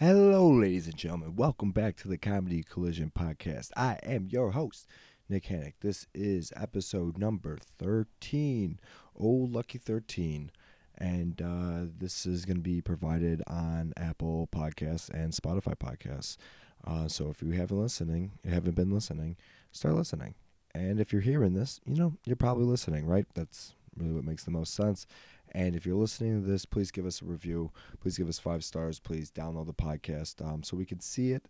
Hello, ladies and gentlemen. Welcome back to the Comedy Collision Podcast. I am your host, Nick Hannick. This is episode number 13. Oh, lucky 13. And uh, this is going to be provided on Apple Podcasts and Spotify Podcasts. Uh, so if you haven't listening, you haven't been listening, start listening. And if you're hearing this, you know, you're probably listening, right? That's really what makes the most sense. And if you're listening to this, please give us a review. Please give us five stars. Please download the podcast um, so we can see it.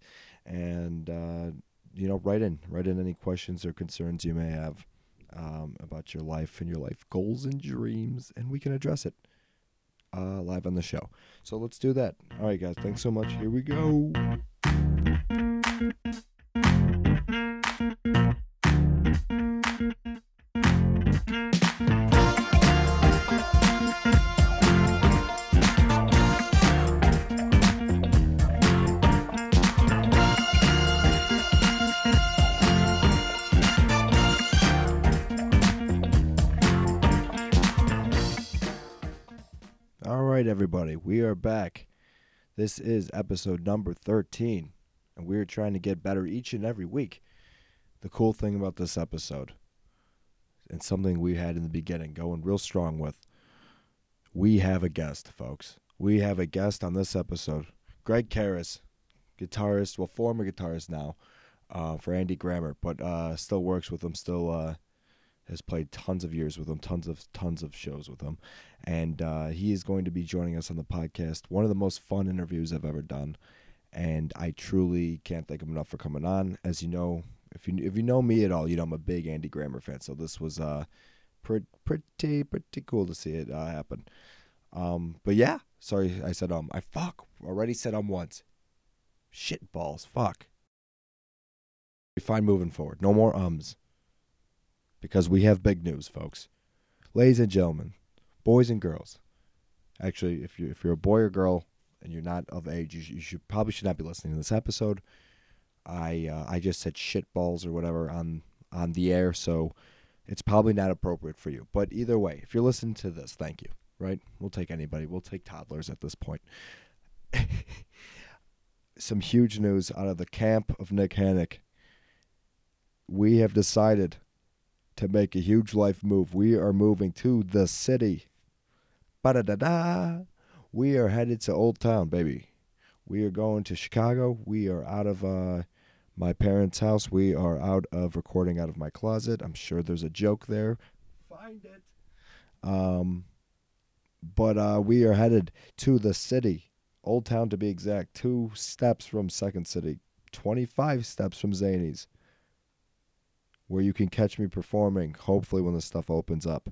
And, uh, you know, write in. Write in any questions or concerns you may have um, about your life and your life goals and dreams, and we can address it uh, live on the show. So let's do that. All right, guys. Thanks so much. Here we go. We are back. This is episode number 13, and we're trying to get better each and every week. The cool thing about this episode, and something we had in the beginning, going real strong with, we have a guest, folks. We have a guest on this episode, Greg Karas, guitarist, well, former guitarist now uh, for Andy Grammer, but uh, still works with him, still uh, has played tons of years with him, tons of tons of shows with him, and uh, he is going to be joining us on the podcast. One of the most fun interviews I've ever done, and I truly can't thank him enough for coming on. As you know, if you if you know me at all, you know I'm a big Andy Grammer fan, so this was uh pretty pretty pretty cool to see it uh, happen. Um, but yeah, sorry I said um I fuck already said um once. Shit balls, fuck. Fine, moving forward. No more ums because we have big news, folks. Ladies and gentlemen, boys and girls. Actually, if you if you're a boy or girl and you're not of age, you, you should probably should not be listening to this episode. I uh, I just said shit balls or whatever on on the air, so it's probably not appropriate for you. But either way, if you're listening to this, thank you. Right? We'll take anybody. We'll take toddlers at this point. Some huge news out of the camp of Nick Hannick. We have decided to make a huge life move. We are moving to the city. Ba da da da. We are headed to Old Town, baby. We are going to Chicago. We are out of uh, my parents' house. We are out of recording out of my closet. I'm sure there's a joke there. Find it. Um, but uh, we are headed to the city, Old Town to be exact. Two steps from Second City, 25 steps from Zanies where you can catch me performing, hopefully, when the stuff opens up.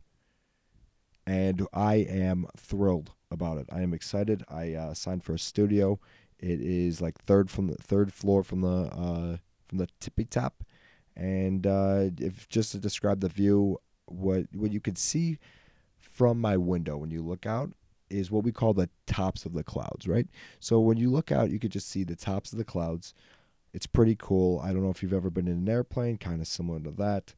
And I am thrilled about it. I am excited. I uh, signed for a studio. It is like third from the third floor from the uh, from the tippy top, and uh, if just to describe the view, what what you could see from my window when you look out is what we call the tops of the clouds, right? So when you look out, you could just see the tops of the clouds. It's pretty cool. I don't know if you've ever been in an airplane, kind of similar to that.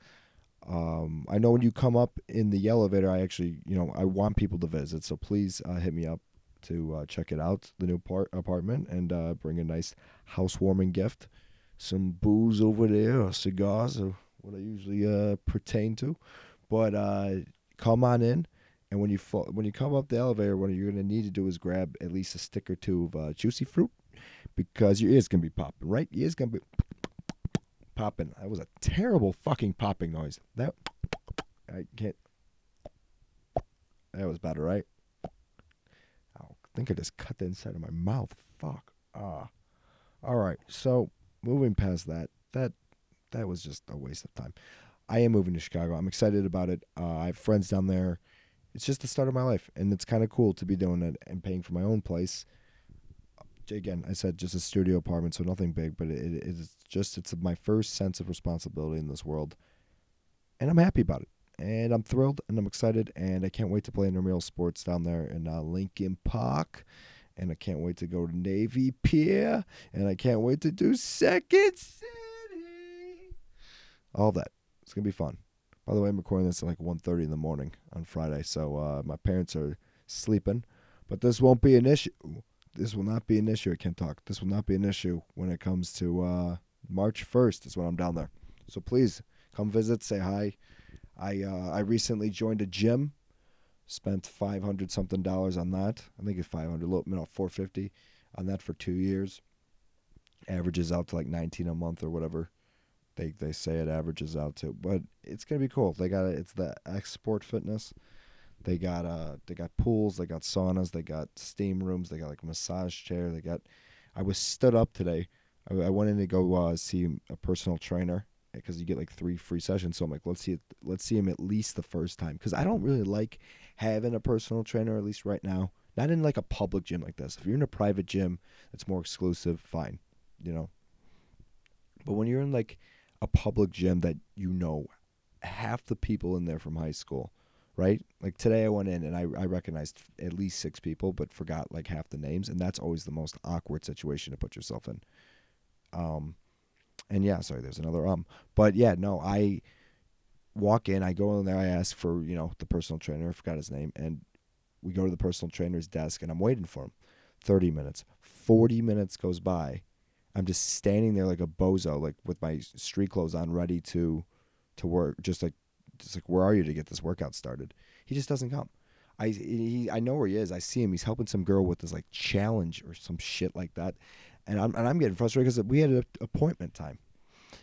Um, I know when you come up in the elevator, I actually, you know, I want people to visit. So please uh, hit me up to uh, check it out, the new part apartment, and uh, bring a nice housewarming gift. Some booze over there, or cigars, or what I usually uh, pertain to. But uh, come on in, and when you when you come up the elevator, what you're gonna need to do is grab at least a stick or two of uh, juicy fruit, because your ears gonna be popping, right? Your ears gonna be popping. That was a terrible fucking popping noise. That I can't. That was better, right? I think I just cut the inside of my mouth. Fuck. Ah. All right. So moving past that, that that was just a waste of time. I am moving to Chicago. I'm excited about it. Uh, I have friends down there. It's just the start of my life, and it's kind of cool to be doing it and paying for my own place. Again, I said just a studio apartment, so nothing big, but it, is just it's my first sense of responsibility in this world, and I'm happy about it. And I'm thrilled, and I'm excited, and I can't wait to play intramural sports down there in uh, Lincoln Park, and I can't wait to go to Navy Pier, and I can't wait to do Second City. All that. It's gonna be fun. By the way, I'm recording this at like 1.30 in the morning on Friday, so uh, my parents are sleeping, but this won't be an issue. This will not be an issue at Talk. This will not be an issue when it comes to uh, March 1st is when I'm down there. So please come visit, say hi. I uh, I recently joined a gym, spent 500 something dollars on that. I think it's 500, little, know, 450 on that for two years. Averages out to like 19 a month or whatever. They they say it averages out to, but it's gonna be cool. They got it. it's the XSport Fitness. They got uh they got pools, they got saunas, they got steam rooms, they got like massage chair. They got. I was stood up today. I, I went in to go uh, see a personal trainer because you get like three free sessions. So I'm like, let's see it. Let's see him at least the first time because I don't really like having a personal trainer at least right now. Not in like a public gym like this. If you're in a private gym that's more exclusive, fine, you know. But when you're in like a public gym that you know half the people in there from high school, right? Like today I went in and I, I recognized at least six people, but forgot like half the names, and that's always the most awkward situation to put yourself in. Um, and yeah, sorry, there's another um, but yeah, no, I walk in, I go in there, I ask for you know the personal trainer, I forgot his name, and we go to the personal trainer's desk, and I'm waiting for him. Thirty minutes, forty minutes goes by. I'm just standing there like a bozo, like with my street clothes on, ready to to work, just like just like where are you to get this workout started? He just doesn't come. I he, I know where he is. I see him. He's helping some girl with this like challenge or some shit like that, and I'm and I'm getting frustrated because we had an appointment time.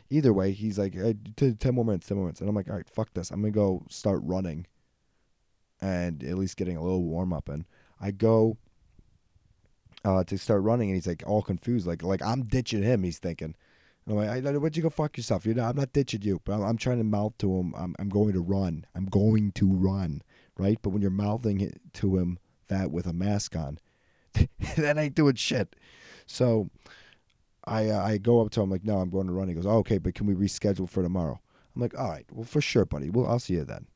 Either way, he's like, hey, ten more minutes, ten more minutes, and I'm like, all right, fuck this. I'm gonna go start running, and at least getting a little warm up And I go uh, to start running, and he's like all confused, like like I'm ditching him. He's thinking. I'm like, why don't you go fuck yourself? You're not, I'm not ditching you, but I'm, I'm trying to mouth to him. I'm, I'm going to run. I'm going to run, right? But when you're mouthing it to him that with a mask on, that ain't doing shit. So I uh, I go up to him like, no, I'm going to run. He goes, oh, okay, but can we reschedule for tomorrow? I'm like, all right, well, for sure, buddy. Well, I'll see you then,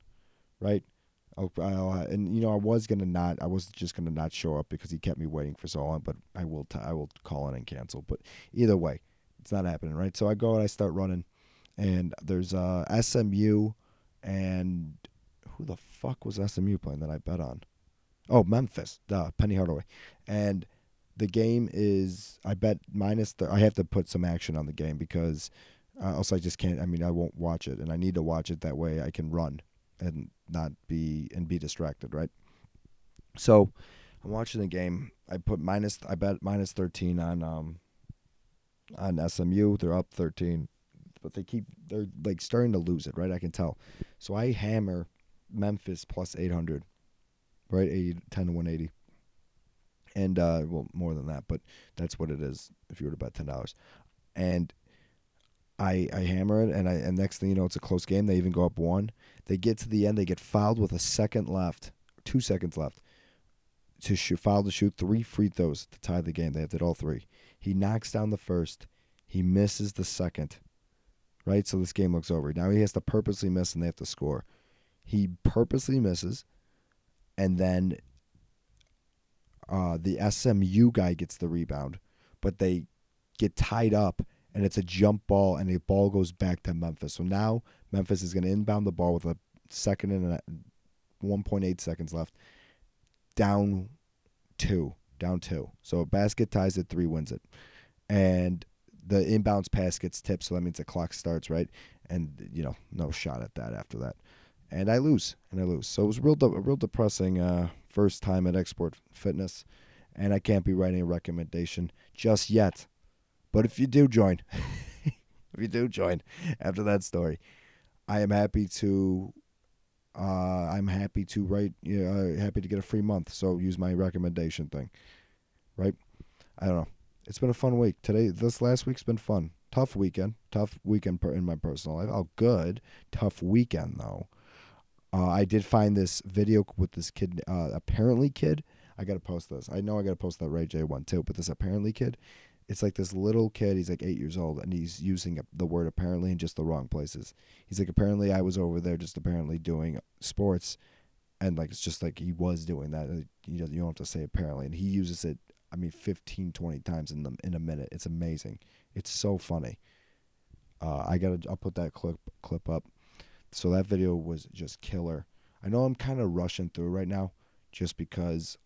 right? I'll, I'll, uh, and you know, I was gonna not, I was just gonna not show up because he kept me waiting for so long. But I will, t- I will call in and cancel. But either way, it's not happening, right? So I go and I start running, and there's uh, SMU, and who the fuck was SMU playing that I bet on? Oh, Memphis, duh, Penny Hardaway, and the game is I bet minus. The, I have to put some action on the game because uh, else I just can't. I mean, I won't watch it, and I need to watch it that way I can run and not be and be distracted, right? So I'm watching the game. I put minus. I bet minus thirteen on um on SMU. They're up thirteen, but they keep they're like starting to lose it, right? I can tell. So I hammer Memphis plus eight hundred, right? 80, 10 to one eighty and uh, well, more than that, but that's what it is if you were to bet ten dollars. And I I hammer it, and I and next thing you know, it's a close game. They even go up one. They get to the end, they get fouled with a second left, two seconds left to shoot, foul to shoot three free throws to tie the game. They have did all three. He knocks down the first. He misses the second. Right, so this game looks over. Now he has to purposely miss, and they have to score. He purposely misses, and then uh, the SMU guy gets the rebound, but they get tied up and it's a jump ball and the ball goes back to Memphis. So now Memphis is going to inbound the ball with a second and a 1.8 seconds left. Down two, down two. So a basket ties it, three wins it. And the inbounds pass gets tipped, so that means the clock starts, right? And, you know, no shot at that after that. And I lose, and I lose. So it was real, de- real depressing uh, first time at XSport Fitness, and I can't be writing a recommendation just yet. But if you do join, if you do join after that story, I am happy to. Uh, I'm happy to write. Know, happy to get a free month. So use my recommendation thing, right? I don't know. It's been a fun week. Today, this last week's been fun. Tough weekend. Tough weekend in my personal life. Oh, good. Tough weekend though. Uh, I did find this video with this kid, uh, apparently kid. I gotta post this. I know I gotta post that Ray J one too. But this apparently kid, it's like this little kid. He's like eight years old, and he's using the word apparently in just the wrong places. He's like, apparently I was over there just apparently doing sports, and like it's just like he was doing that. You don't have to say apparently, and he uses it. I mean, 15, 20 times in the in a minute. It's amazing. It's so funny. Uh, I gotta. I'll put that clip clip up. So that video was just killer. I know I'm kind of rushing through right now just because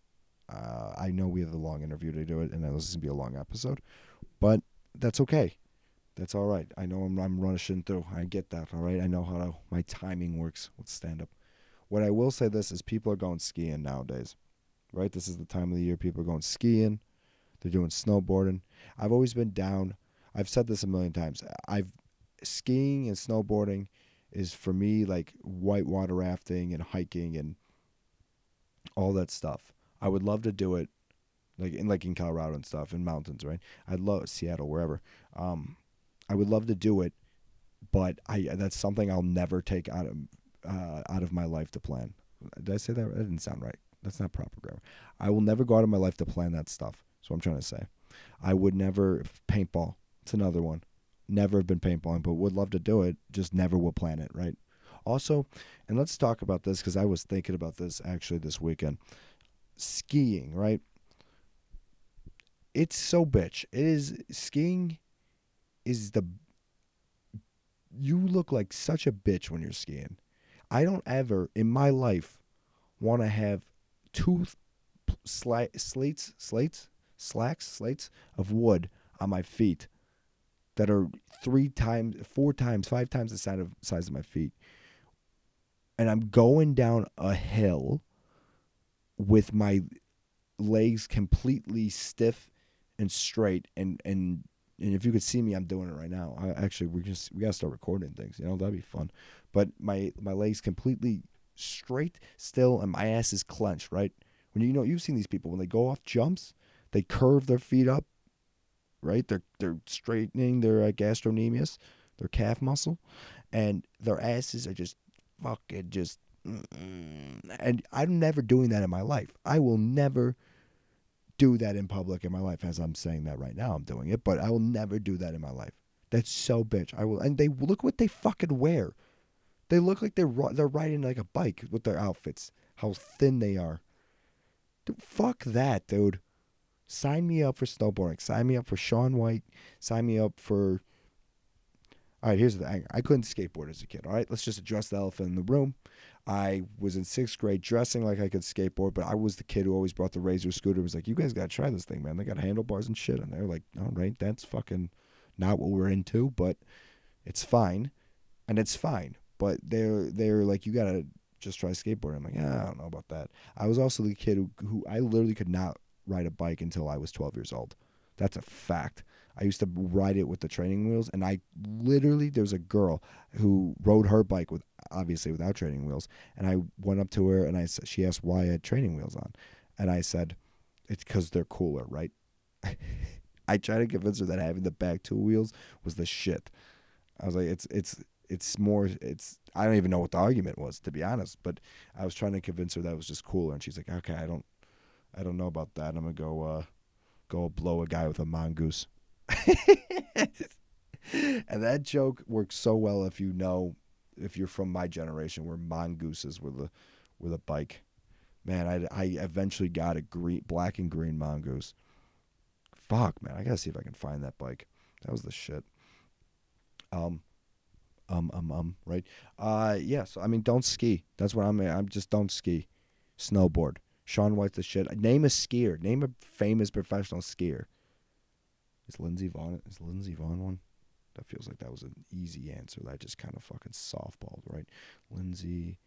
Uh, I know we have a long interview to do it, and this is gonna be a long episode, but that's okay. That's all right. I know I'm, I'm rushing through. I get that. All right. I know how to, my timing works with stand up. What I will say this is people are going skiing nowadays, right? This is the time of the year people are going skiing. They're doing snowboarding. I've always been down. I've said this a million times. I've skiing and snowboarding is for me like whitewater rafting and hiking and all that stuff. I would love to do it like in like in Colorado and stuff in mountains, right? I'd love Seattle, wherever. Um, I would love to do it, but I that's something I'll never take out of uh, out of my life to plan. Did I say that? That didn't sound right. That's not proper grammar. I will never go out of my life to plan that stuff. That's what I'm trying to say. I would never paintball. It's another one. Never have been paintballing, but would love to do it. Just never will plan it. Right. Also, and let's talk about this because I was thinking about this actually this weekend. Skiing, right? It's so bitch. It is skiing is the you look like such a bitch when you're skiing. I don't ever in my life want to have two sla- slates, slates, slacks, slates of wood on my feet that are three times, four times, five times the size of size of my feet, and I'm going down a hill with my legs completely stiff and straight and and and if you could see me, I'm doing it right now. I actually we just we gotta start recording things. You know that'd be fun. But my my legs completely straight still, and my ass is clenched. Right when you know you've seen these people when they go off jumps, they curve their feet up. Right, they're they're straightening their uh, gastrocnemius, their calf muscle, and their asses are just fucking just. And I'm never doing that in my life. I will never do that in public in my life as I'm saying that right now. I'm doing it, but I will never do that in my life. That's so bitch. I will, and they look what they fucking wear. They look like they're they're riding like a bike with their outfits. How thin they are. Dude, fuck that, dude. Sign me up for snowboarding. Sign me up for Shaun White. Sign me up for. All right, here's the thing. I couldn't skateboard as a kid. All right, let's just address the elephant in the room. I was in sixth grade dressing like I could skateboard, but I was the kid who always brought the Razor scooter. Was like, you guys gotta try this thing, man. They got handlebars and shit, and they're like, all right, that's fucking not what we're into, but it's fine, and it's fine. But they're they're like, you gotta just try skateboarding. I'm like, yeah, I don't know about that. I was also the kid who who I literally could not ride a bike until I was 12 years old. That's a fact. I used to ride it with the training wheels, and I literally there was a girl who rode her bike with obviously without training wheels, and I went up to her and I she asked why I had training wheels on, and I said it's because they're cooler, right? I tried to convince her that having the back two wheels was the shit. I was like, it's it's it's more it's I don't even know what the argument was to be honest, but I was trying to convince her that it was just cooler, and she's like, okay, I don't I don't know about that. I'm gonna go uh, go blow a guy with a mongoose. and that joke works so well if you know if you're from my generation where mongooses were the were the bike. Man, I, I eventually got a green black and green mongoose. Fuck, man, I gotta see if I can find that bike. That was the shit. Um, um, um, um, right? Uh. Yeah, so, I mean, don't ski. That's what I'm. I'm just don't ski. Snowboard. Shaun White's the shit. Name a skier. Name a famous professional skier. Is Lindsey Vonn is Lindsey Vonn one? That feels like that was an easy answer. That just kind of fucking softballed, right? Lindsey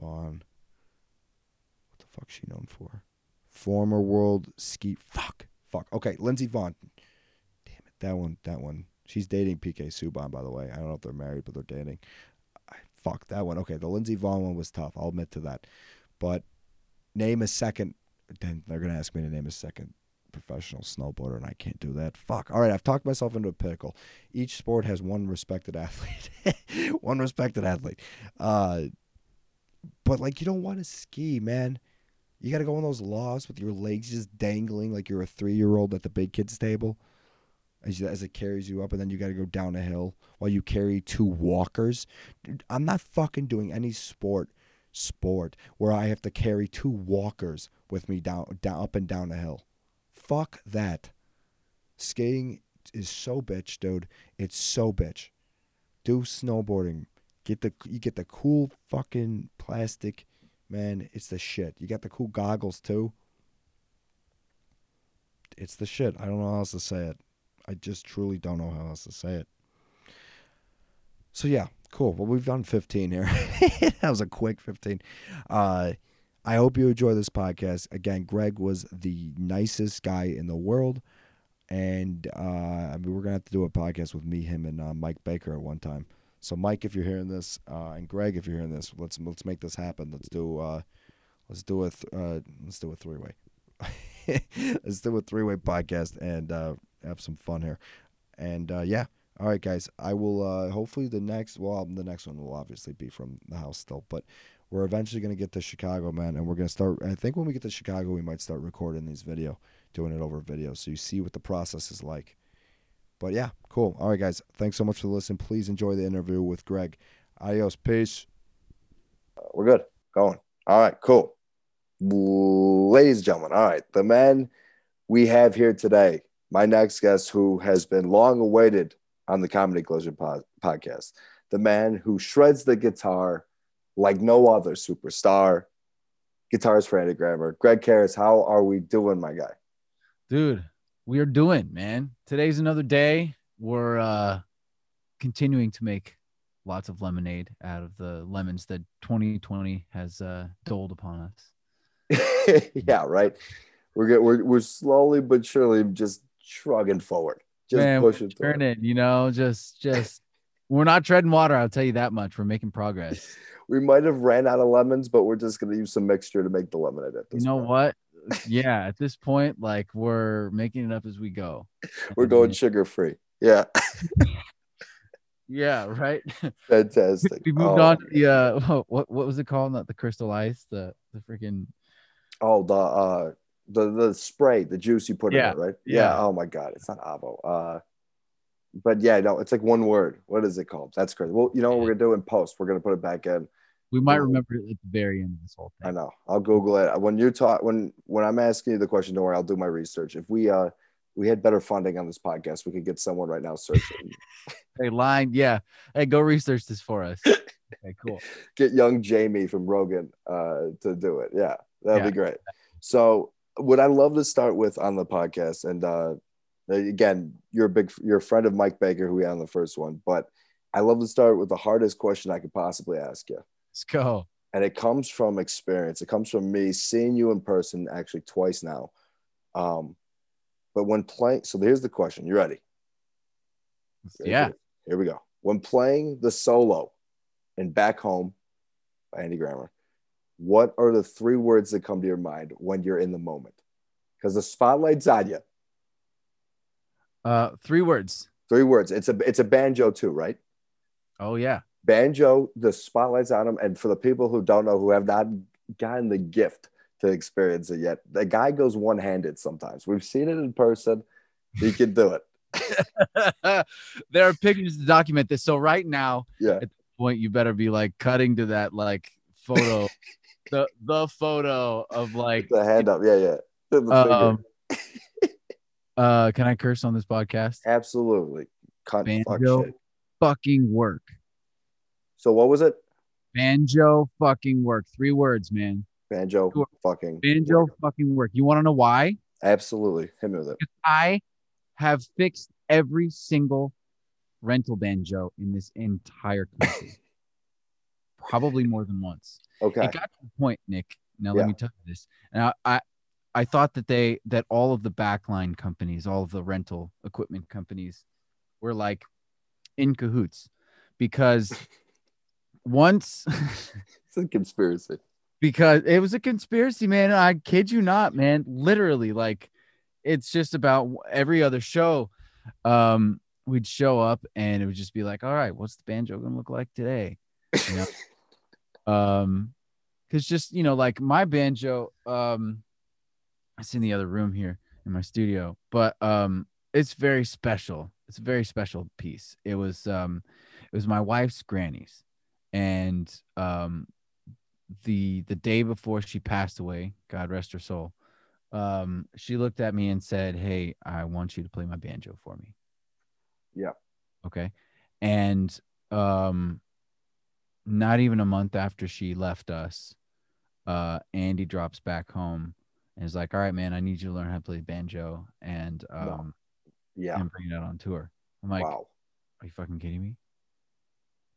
Vonn. What the fuck's she known for? Former world ski. Fuck. Fuck. Okay, Lindsey Vonn. Damn it. That one. That one. She's dating PK Subban, by the way. I don't know if they're married, but they're dating. I, fuck that one. Okay, the Lindsey Vonn one was tough. I'll admit to that. But name a second. Then they're gonna ask me to name a second professional snowboarder, and I can't do that. Fuck. All right, I've talked myself into a pickle. Each sport has one respected athlete. one respected athlete. Uh, but like, you don't want to ski, man. You got to go on those lofts with your legs just dangling like you're a three year old at the big kids table as, as it carries you up, and then you got to go down a hill while you carry two walkers. Dude, I'm not fucking doing any sport sport where I have to carry two walkers with me down, down up and down a hill. Fuck that. Skating is so bitch, dude. It's so bitch. Do snowboarding. Get the you get the cool fucking plastic, man. It's the shit. You got the cool goggles too. it's the shit. I don't know how else to say it. I just truly don't know how else to say it. So yeah, cool. Well, we've done 15 here. that was a quick 15. Uh, I hope you enjoy this podcast. Again, Greg was the nicest guy in the world, and uh, I mean, we're gonna have to do a podcast with me, him, and uh, Mike Baker at one time. So, Mike, if you're hearing this, uh, and Greg, if you're hearing this, let's let's make this happen. Let's do uh, let's do a th- uh, let's do a three way. let's do a three way podcast and uh, have some fun here. And yeah, all right, guys. I will hopefully the next well the next one will obviously be from the house still, but we're eventually gonna get to Chicago, man, and we're gonna start. I think when we get to Chicago, we might start recording these video, doing it over video, so you see what the process is like. But yeah, cool. All right, guys. Thanks so much for listening. Please enjoy the interview with Greg. Adios. Peace. We're good. Going. All right, cool. Ladies and gentlemen, all right, the man we have here today, my next guest, who has been long awaited on the Comedy Collision pod- podcast, the man who shreds the guitar like no other superstar, guitars for Andy Grammer. Greg Karas, how are we doing, my guy? Dude, we are doing, man. Today's another day. We're uh continuing to make lots of lemonade out of the lemons that 2020 has uh doled upon us. yeah, right. We're get, we're we're slowly but surely just shrugging forward, just Man, pushing Turn through. it, you know, just just we're not treading water, I'll tell you that much. We're making progress. We might have ran out of lemons, but we're just gonna use some mixture to make the lemonade. At You know point. what? Yeah, at this point, like we're making it up as we go. We're going sugar free. Yeah, Yeah, right. fantastic. we moved oh, on to the uh what what was it called? Not the crystal ice, the the freaking Oh, the uh, the the spray, the juice you put Yeah, in it, right? yeah. Oh my god, it's not avo. Uh, but yeah, no, it's like one word. What is it called? That's crazy. Well, you know what we're gonna do in post? We're gonna put it back in. we might remember it at the very end of this whole thing. I know. I'll Google it when you're taught. When when I'm asking you the question, don't worry. I'll do my research. If we uh we had better funding on this podcast, we could get someone right now searching. Hey, line, yeah. Hey, go research this for us. Okay, cool. get young Jamie from Rogan uh, to do it. Yeah, that'd Yeah. be great. So, what I love to start with on the podcast, and uh, again, you're a big, you're a friend of Mike Baker, who we had on the first one, but I love to start with the hardest question I could possibly ask you, Let's go. and it comes from experience. It comes from me seeing you in person actually twice now. Um, but when playing, so here's the question. You ready? Ready Yeah. this? Here we go. When playing the solo in Back Home by Andy Grammer, what are the three words that come to your mind when you're in the moment? Because the spotlight's on you. Uh, three words. Three words. It's a it's a banjo too, right? Oh yeah. Banjo. The spotlight's on him, and for the people who don't know, who have not gotten the gift to experience it yet, the guy goes one handed sometimes. We've seen it in person. He can do it. there are pictures to document this. So right now, Yeah. at this point, you better be like cutting to that like photo, the the photo of like. The hand up. Yeah, yeah. Um, uh, can I curse on this podcast? Absolutely. Cunt fuck Banjo shit. fucking work. So what was it? Banjo fucking work. Three words, man. Banjo fucking. Banjo fucking work. You want to know why? Absolutely. Hit me with it. I have fixed every single rental banjo in this entire country. Probably more than once. Okay. It got to the point, Nick. Now Yeah. let me tell you this. And I, I thought that they that all of the backline companies, all of the rental equipment companies were like in cahoots because once It's a conspiracy. because it was a conspiracy, man. I kid you not, man. Literally, like it's just about every other show. Um, we'd show up and it would just be like, all right, what's the banjo gonna look like today? You know? um, because just you know, like my banjo, um, it's in the other room here in my studio, but um, it's very special. It's a very special piece. It was um, it was my wife's granny's, and um, the the day before she passed away, God rest her soul, um, she looked at me and said, "Hey, I want you to play my banjo for me." Yeah. Okay. And um, not even a month after she left us, uh, Andy drops back home and he's like, "All right, man, I need you to learn how to play banjo and um Wow. Yeah. and bring it out on tour." I'm like, wow. "Are you fucking kidding me?"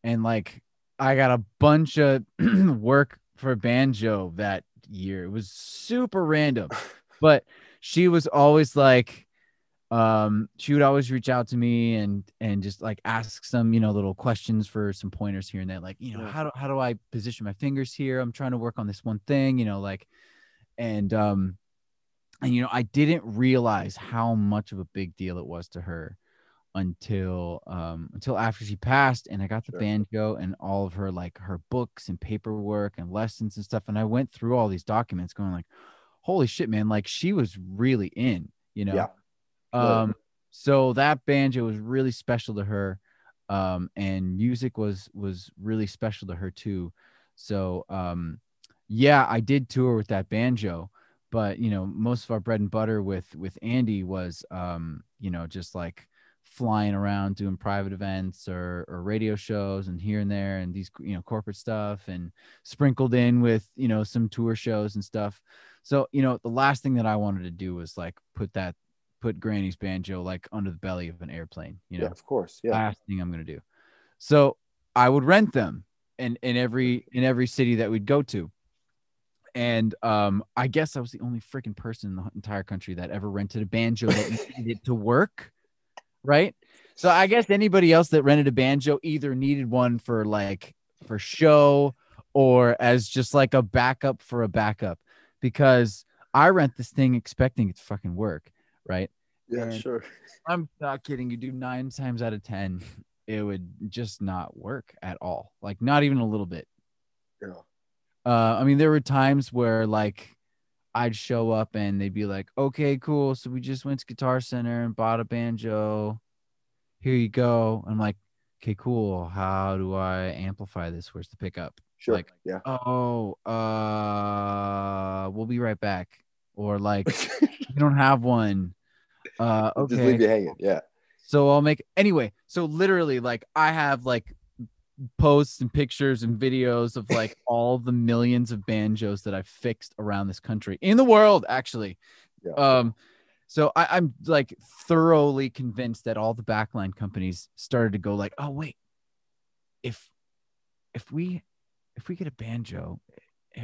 And like, I got a bunch of work for banjo that year. It was super random, but she was always like, um, she would always reach out to me and and just like ask some you know little questions for some pointers here and there, like you know Yeah. how do how do I position my fingers here? I'm trying to work on this one thing, you know, like, and um, and you know I didn't realize how much of a big deal it was to her until um until after she passed and I got the Sure. banjo and all of her like her books and paperwork and lessons and stuff and I went through all these documents going like holy shit man like she was really in you know Yeah. Um so that banjo was really special to her um and music was was really special to her too so um yeah I did tour with that banjo but you know most of our bread and butter with with Andy was um you know just like flying around doing private events or or radio shows and here and there and these you know corporate stuff and sprinkled in with you know some tour shows and stuff so you know the last thing that I wanted to do was like put that put Granny's banjo like under the belly of an airplane you know Yeah. Of course. Yeah. last thing I'm gonna do. So I would rent them in in every in every city that we'd go to. And um, I guess I was the only freaking person in the entire country that ever rented a banjo that needed to work, right? So I guess anybody else that rented a banjo either needed one for like for show or as just like a backup for a backup, because I rent this thing expecting it to fucking work, right? yeah. and- Sure. I'm not kidding you, do Nine times out of ten, it would just not work at all. Like not even a little bit. Yeah. Uh, I mean, there were times where like I'd show up and they'd be like, "Okay, cool. So we just went to Guitar Center and bought a banjo. Here you go." I'm like, "Okay, cool. How do I amplify this? Where's the pickup?" Sure. Like- yeah. Oh, uh, we'll be right back. Or like, we don't have one. Uh, okay. Just leave you hanging. Yeah. So I'll make anyway. So literally, like I have like posts and pictures and videos of like all the millions of banjos that I've fixed around this country in the world, actually. Yeah. Um, so I, I'm like thoroughly convinced that all the backline companies started to go like, oh wait, if if we if we get a banjo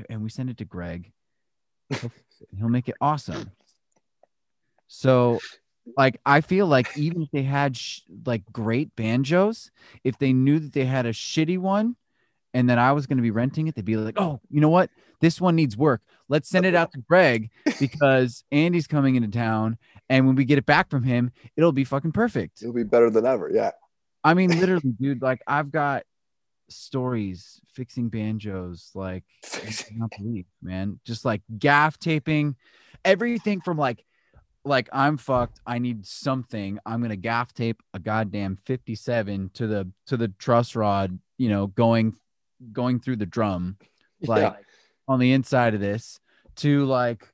and we send it to Greg, he'll, he'll make it awesome. So like I feel like even if they had sh- like great banjos, if they knew that they had a shitty one and that I was going to be renting it, they'd be like, "Oh, you know what? This one needs work. Let's send it out to Greg because Andy's coming into town, and when we get it back from him, it'll be fucking perfect." It'll be better than ever. Yeah. I mean, literally, dude. Like I've got stories fixing banjos, like I cannot believe, man. Just like gaff taping, everything from like, like I'm fucked. I need something. I'm gonna gaff tape a goddamn 57 to the to the truss rod. You know, going going through the drum, like yeah. on the inside of this, to like,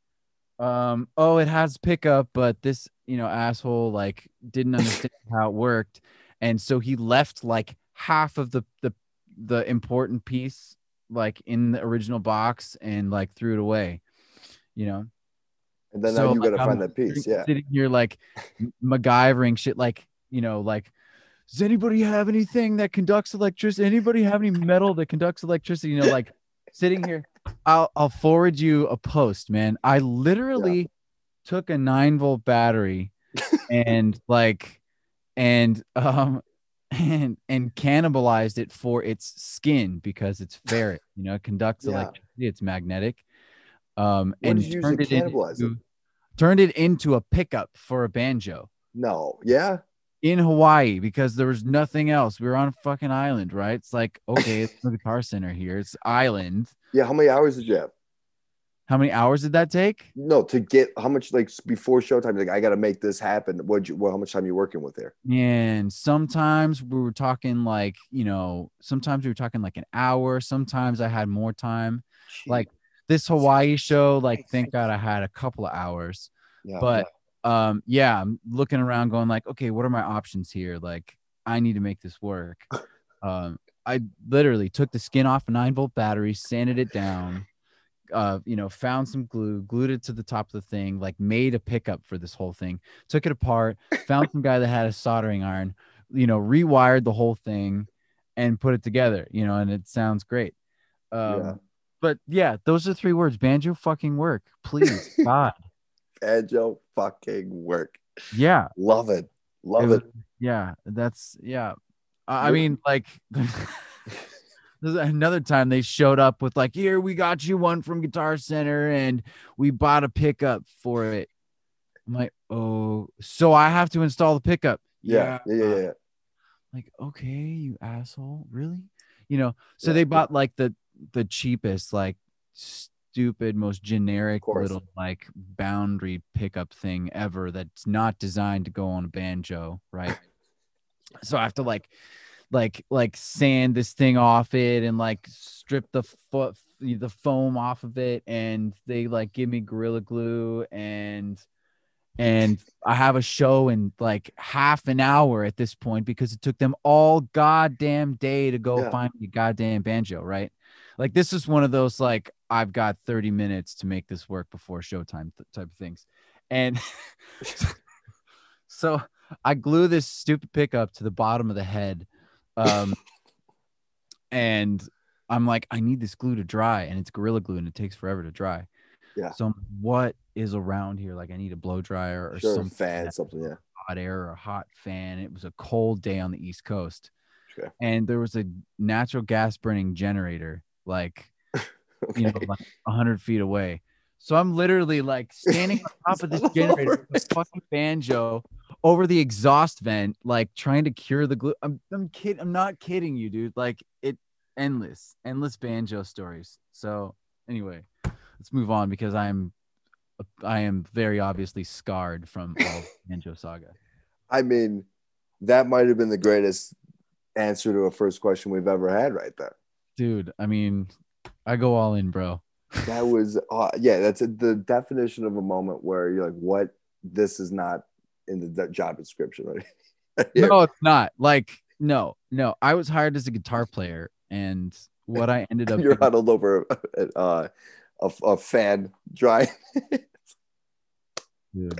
um, oh, it has pickup, but this you know asshole like didn't understand how it worked, and so he left like half of the the the important piece like in the original box and like threw it away you know And then So, now you like, got to I'm find that piece. sitting- Yeah. sitting here like MacGyvering shit like you know like does anybody have anything that conducts electricity anybody have any metal that conducts electricity you know like sitting here I'll I'll forward you a post man I literally took a 9 volt battery and like and um and and cannibalized it for its skin because it's ferrite you know it conducts Yeah. electricity it's magnetic um What and turned it into, it? Turned it into a pickup for a banjo No. Yeah. in Hawaii because there was nothing else. We were on a fucking island, right? It's like, okay, it's the guitar center here. It's island. Yeah. How many hours did you have? How many hours did that take? No, to get how much like before showtime? Like I got to make this happen. What you? Well, how much time you working with there? And sometimes we were talking like, you know, sometimes we were talking like an hour. Sometimes I had more time. Like this Hawaii show, like thank God I had a couple of hours. yeah, But um yeah, I'm looking around going like, okay, what are my options here? Like I need to make this work. Um I literally took the skin off a 9 volt battery, sanded it down, uh, you know, found some glue, glued it to the top of the thing, like made a pickup for this whole thing, took it apart, found some guy that had a soldering iron, you know, rewired the whole thing and put it together, you know, and it sounds great. Um, Yeah. But yeah, those are three words banjo fucking work. Please, God. Banjo fucking work. Yeah. Love it. Love It it. Yeah. That's, yeah. I I mean, like, another time they showed up with, like, here, we got you one from Guitar Center and we bought a pickup for it. I'm like, oh, so I have to install the pickup. Yeah. Yeah. Yeah. yeah. like okay you asshole really you know so Yeah. they bought like the the cheapest like stupid most generic little like boundary pickup thing ever that's not designed to go on a banjo right so i have to like like like sand this thing off it and like strip the foot the foam off of it and they like give me gorilla glue and and I have a show in like half an hour at this point because it took them all goddamn day to go Yeah. find me a goddamn banjo, right? Like this is one of those like I've got 30 minutes to make this work before showtime th- type of things. And so I glue this stupid pickup to the bottom of the head. Um and I'm like, I need this glue to dry, and it's gorilla glue and it takes forever to dry. Yeah. So I'm, what is around here? Like I need a blow dryer or Sure. some Fan, something. Yeah. hot air or a hot fan. It was a cold day on the East Coast. Okay. And there was a natural gas burning generator, like Okay. you know, like hundred feet away. So I'm literally like standing on top of this Son of a generator with a fucking banjo over the exhaust vent, like trying to cure the glue. I'm I'm kid I'm not kidding you, dude. Like it endless, endless banjo stories. So anyway, let's move on because I'm I am very obviously scarred from all banjo saga. I mean, that might have been the greatest answer to a first question we've ever had right there. Dude, I mean, I go all in, bro. That was, uh, yeah, that's a, the definition of a moment where you're like, what? This is not in the job description, right? Yeah. No, it's not. Like, no, no. I was hired as a guitar player, and what I ended up You're doing- huddled over uh, a, a fan dry. Dude,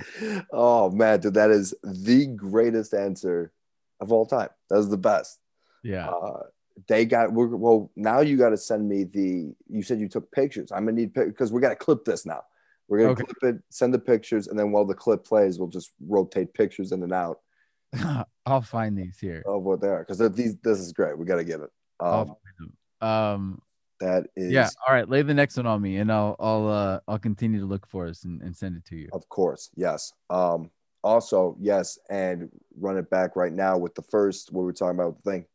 oh man, dude, that is the greatest answer of all time. That was the best. yeah. Uh, they got we're, well. Now you got to send me the. You said you took pictures. I'm gonna need because we got to clip this now. We're gonna Okay. clip it, send the pictures, and then while the clip plays, we'll just rotate pictures in and out I'll find these here. of what they are. Because these, this is great. We got to get it. Um. Um, that is, yeah. All right, lay the next one on me, and I'll I'll uh I'll continue to look for us and, and send it to you. of course, yes. Um, also, yes, and run it back right now with the first what we're talking about the thing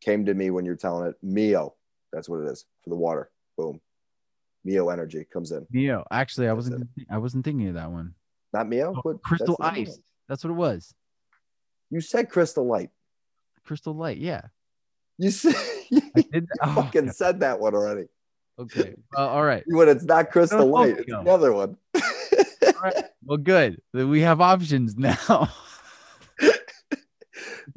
came to me when you're telling it Mio. That's what it is for the water. Boom. Mio energy comes in. Neo. Actually, I That's wasn't I wasn't thinking of that one. Not Mio, Oh, but Crystal that's Ice. That's what it was. You said Crystal Light. Crystal Light. Yeah. You said you. Oh, fucking God. said that one already. Okay. Well, all right. When it's not Crystal No, Light, it's the other one. All right. Well, good. We have options now.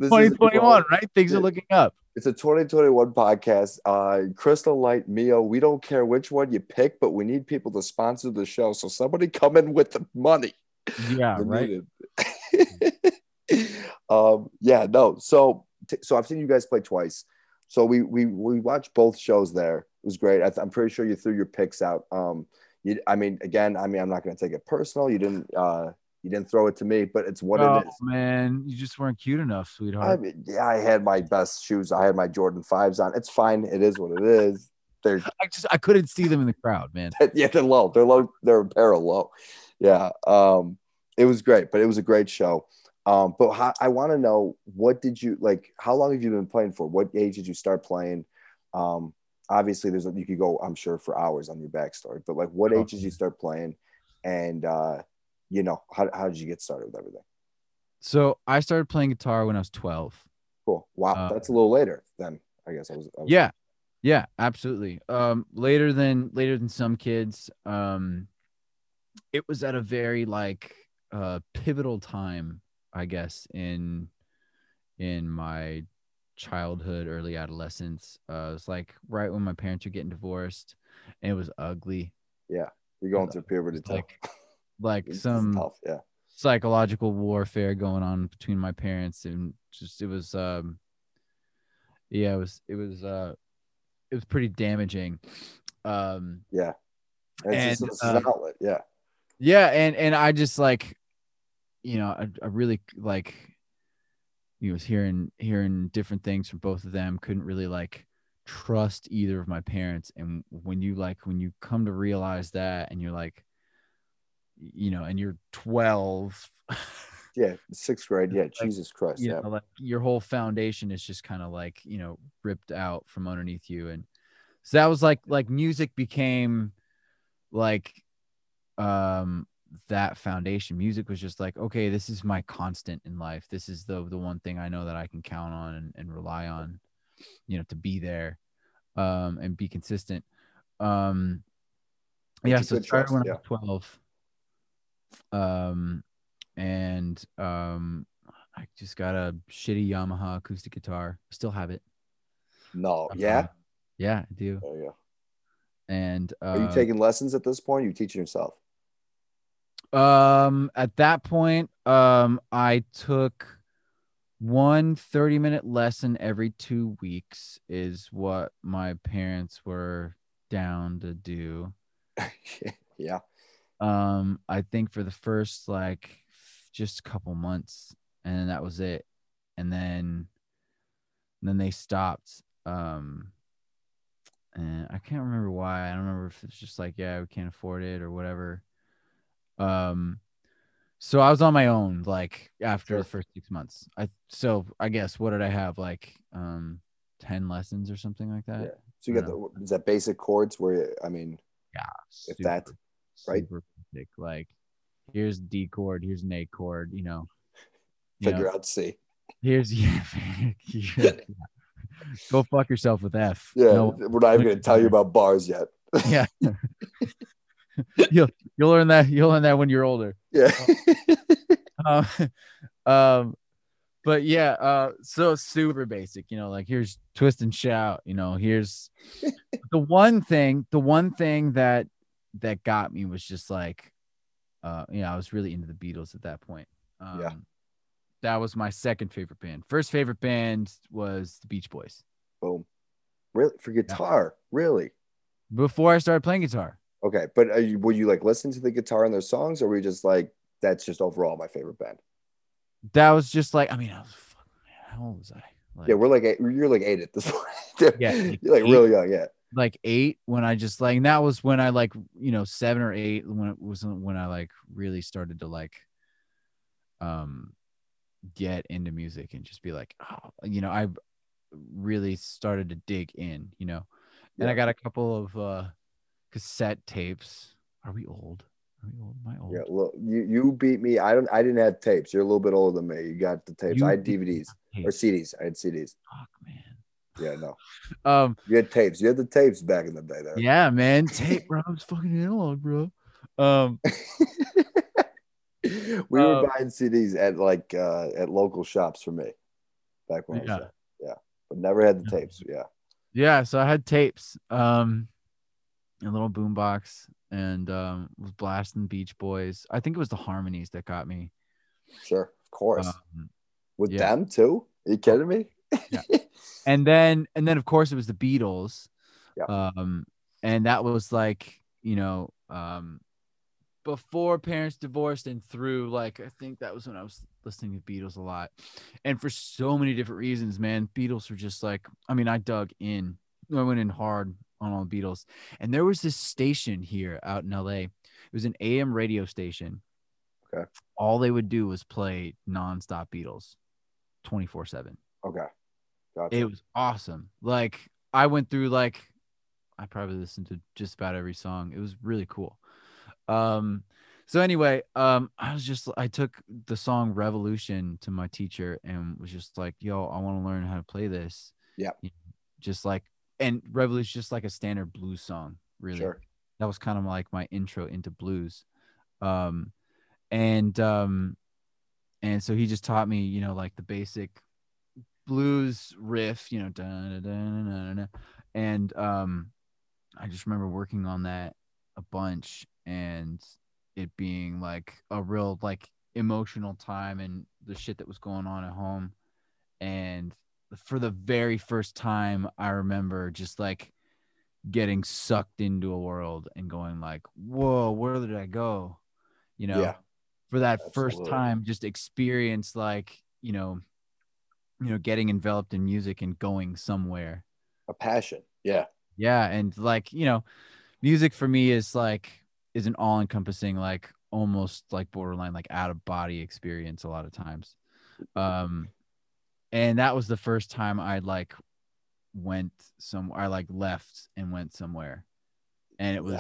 2021, right? Things are looking up. It's a 2021 podcast. Uh, Crystal Light, Mio. We don't care which one you pick, but we need people to sponsor the show. So somebody come in with the money. Yeah. Right. um, yeah, no. So, t- so I've seen you guys play twice. So we we we watched both shows there. It was great. I th- I'm pretty sure you threw your picks out. Um, you, I mean, again, I mean, I'm not going to take it personal. You didn't, uh, you didn't throw it to me, but it's what oh it is. man, you just weren't cute enough, I sweetheart. mean, yeah, I had my best shoes. I had my Jordan fives on. It's fine. It is what it is. They're I, just I couldn't see them in the crowd, man. yeah, they're low. They're low. They're apparel low. Yeah. Um, it was great, but it was a great show. Um, but how, I want to know what did you like? How long have you been playing for? What age did you start playing? Um, obviously, there's a, you could go, I'm sure, for hours on your backstory. But like, what Oh. age did you start playing? And uh, you know, how how did you get started with everything? So I started playing guitar when I was 12. Cool. Wow, Uh, that's a little later then. I guess I was. I was Yeah. Yeah, absolutely. Um later than later than some kids. Um it was at a very like uh pivotal time, I guess, in in my childhood, early adolescence. Uh it was like right when my parents were getting divorced and it was ugly. Yeah, you're going through puberty like like It's some tough. Yeah. psychological warfare going on between my parents and just it was um yeah it was it was uh it was pretty damaging um Yeah. And it's And, just, an uh, outlet. Yeah. yeah and and i just like you know i, I really like you know was hearing hearing different things from both of them couldn't really like trust either of my parents and when you like when you come to realize that and you're like you know and you're 12 Yeah. Sixth grade. Yeah. Like, Jesus Christ. you Yeah. know, like your whole foundation is just kind of like you know ripped out from underneath you and so that was like like music became like um that foundation music was just like okay this is my constant in life this is the the one thing i know that i can count on and, and rely on you know to be there um and be consistent um yeah so started when yeah. i was 12 um and um i just got a shitty yamaha acoustic guitar still have it No. Uh, Yeah. yeah i do There you go. and uh, Are you taking lessons at this point? Are you teaching yourself? Um, at that point, um, I took one 30 minute lesson every two weeks, is what my parents were down to do. yeah. Um, I think for the first like just a couple months, and then that was it. And then, then they stopped. Um, and I can't remember why. I don't remember if it's just like, yeah, we can't afford it or whatever. Um, so I was on my own like after Sure. the first six months. I so I guess what did I have like um ten lessons or something like that? Yeah. So you got the is that basic chords where I mean Yeah, If that, right? super basic. Like here's D chord, here's an A chord, you know. You figure know, out C. here's yeah, yeah. Go fuck yourself with F. Yeah. No, we're not even gonna tell you about bars yet. yeah. you'll you'll learn that you'll learn that when you're older. Yeah. um, um but yeah uh so super basic you know like here's twist and shout you know here's the one thing the one thing that that got me was just like uh you know i was really into the beatles at that point um Yeah. that was my second favorite band first favorite band was the beach boys Boom. Really for guitar? Really? before i started playing guitar Okay, but are you, will you like listening to the guitar and their songs, or were you just like that's just overall my favorite band? that was just like i mean i was fucking how old was i like, Yeah, we're like eight, you're like eight at this point. Yeah, you're like eight. real young. Yeah, like eight when I just like and that was when I like you know seven or eight when it was when I like really started to like um get into music and just be like oh you know I really started to dig in you know and I got a couple of uh cassette tapes are we old are we old am I old yeah. Look, you you beat me. I don't. I didn't have tapes. You're a little bit older than me. You got the tapes. You I had DVDs or CDs. I had CDs. Fuck, man Yeah, no. um You had tapes. You had the tapes back in the day. There. yeah man tape bro I was fucking analog bro um we were Uh, buying CDs at like uh, at local shops for me back when I was Yeah. Yeah, but never had the Yeah. tapes. Yeah, yeah so i had tapes um a little boombox and um was blasting beach boys i think it was the harmonies that got me sure, of course. um, With yeah. them too? Are you kidding me? Yeah. and then and then of course it was the beatles. Yeah. um and that was like you know um before parents divorced and through like i think that was when i was listening to beatles a lot. And for so many different reasons man beatles were just like i mean i dug in. I went in hard on all the beatles. And there was this station here out in la it was an am radio station. Okay. all they would do was play nonstop beatles 24 7 okay, gotcha. it was awesome. Like I went through like I probably listened to just about every song. It was really cool. Um so anyway, um I was just I took the song Revolution to my teacher and was just like, "Yo, I want to learn how to play this." Yeah. Just like and Revolution just like a standard blues song, really Sure. that was kind of like my intro into blues um and um and so he just taught me you know like the basic blues riff you know and um i just remember working on that a bunch and it being like a real like emotional time and the shit that was going on at home. And for the very first time i remember just like getting sucked into a world and going like whoa where did i go? You know Yeah. for that first time just experience like you know you know getting enveloped in music and going somewhere A passion. Yeah. yeah and like you know music for me is like is an all-encompassing like almost like borderline like out of body experience a lot of times um and that was the first time i like went somewhere i like left and went somewhere and it was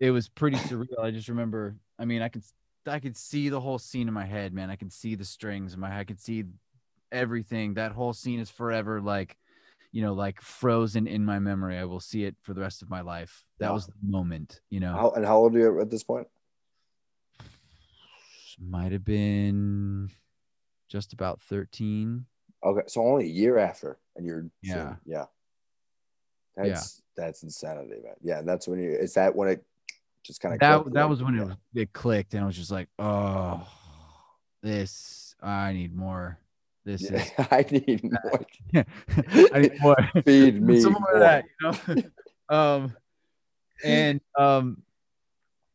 Yeah. it was pretty surreal i just remember i mean i could i could see the whole scene in my head man i could see the strings in my i could see everything that whole scene is forever like you know like frozen in my memory i will see it for the rest of my life that Wow. was the moment you know How, and how old are you at this point? might have been just about 13 Okay, so only a year after, and you're Yeah. yeah. That's that's insanity, man. Yeah, that's when you. Is that when it just kind of that that was when it it clicked and i was just like oh this i need more this Yeah, I need more. is i need more Feed me some more of that you know um and um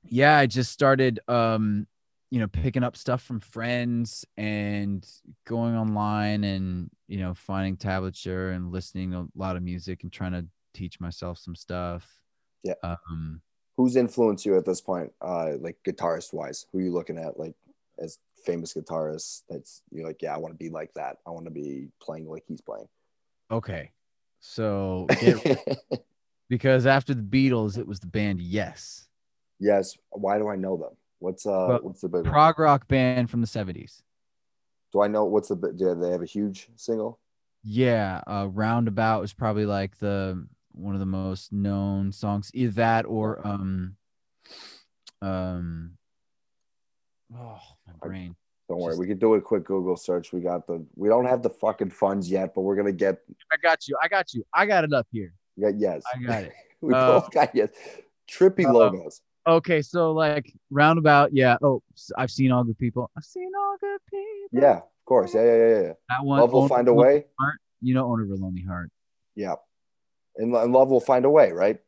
yeah i just started um you know picking up stuff from friends and going online and you know finding tablature and listening to a lot of music and trying to teach myself some stuff Yeah. um Who's influenced you at this point? Uh, like guitarist wise, who are you looking at? Like as famous guitarists that's you're like, yeah, I want to be like that. I want to be playing like he's playing. okay so get, because after the beatles it was the band yes yes. Why do I know them? What's uh Well, what's the big one? prog rock band from the 70s Do I know what's the do they have a huge single? Yeah, uh, Roundabout was probably like the one of the most known songs. Either that or um um oh my brain. Don't worry, Just- we can do a quick Google search. We got the we don't have the fucking funds yet, but we're gonna get I got you. I got you. I got it up here. yeah, yes. I got it. we Uh, both got yes. Trippy uh, logos. Okay, so like Roundabout, yeah. Oh, I've seen all good people. I've seen all good people. Yeah, of course. Yeah, yeah, yeah, yeah. That one. Love will find a way. Heart, you know, owner of a lonely heart. Yeah. And, and love will find a way, right?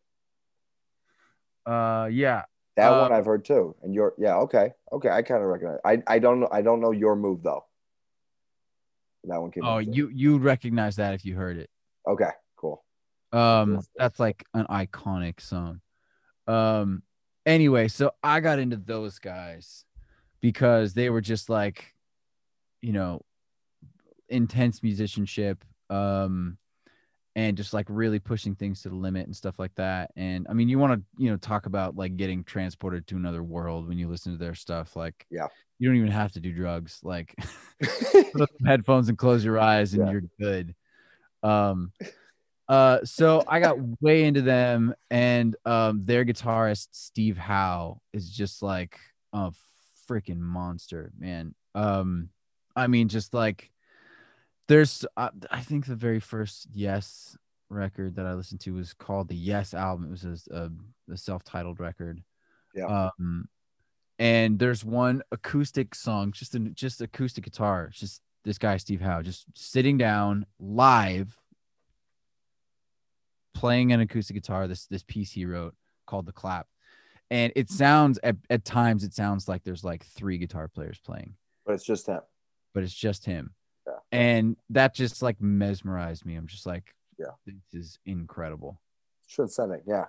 Uh, yeah. That Uh, one I've heard too. And your yeah, okay. Okay, I kind of recognize. I I don't know I don't know your move though. That one came Oh, you you recognize that if you heard it. Okay, cool. Um, that's like an iconic song. Um, anyway, so I got into those guys because they were just like, you know, intense musicianship, um, and just like really pushing things to the limit and stuff like that. And I mean, you want to, you know, talk about like getting transported to another world when you listen to their stuff. Like, Yeah. you don't even have to do drugs. Like, put headphones and close your eyes and Yeah. you're good. Um uh so I got way into them and um their guitarist Steve Howe is just like a freaking monster, man. Um I mean just like there's uh, I think the very first Yes record that I listened to was called the Yes album. It was a, a, a self-titled record. Yeah. Um and there's one acoustic song, just an just acoustic guitar. It's just this guy Steve Howe just sitting down live, playing an acoustic guitar. This this piece he wrote called the Clap, and it sounds at, at times it sounds like there's like three guitar players playing, but it's just him. but it's just him. And that just like mesmerized me. I'm just like, Yeah. this is incredible. Transcending. Yeah.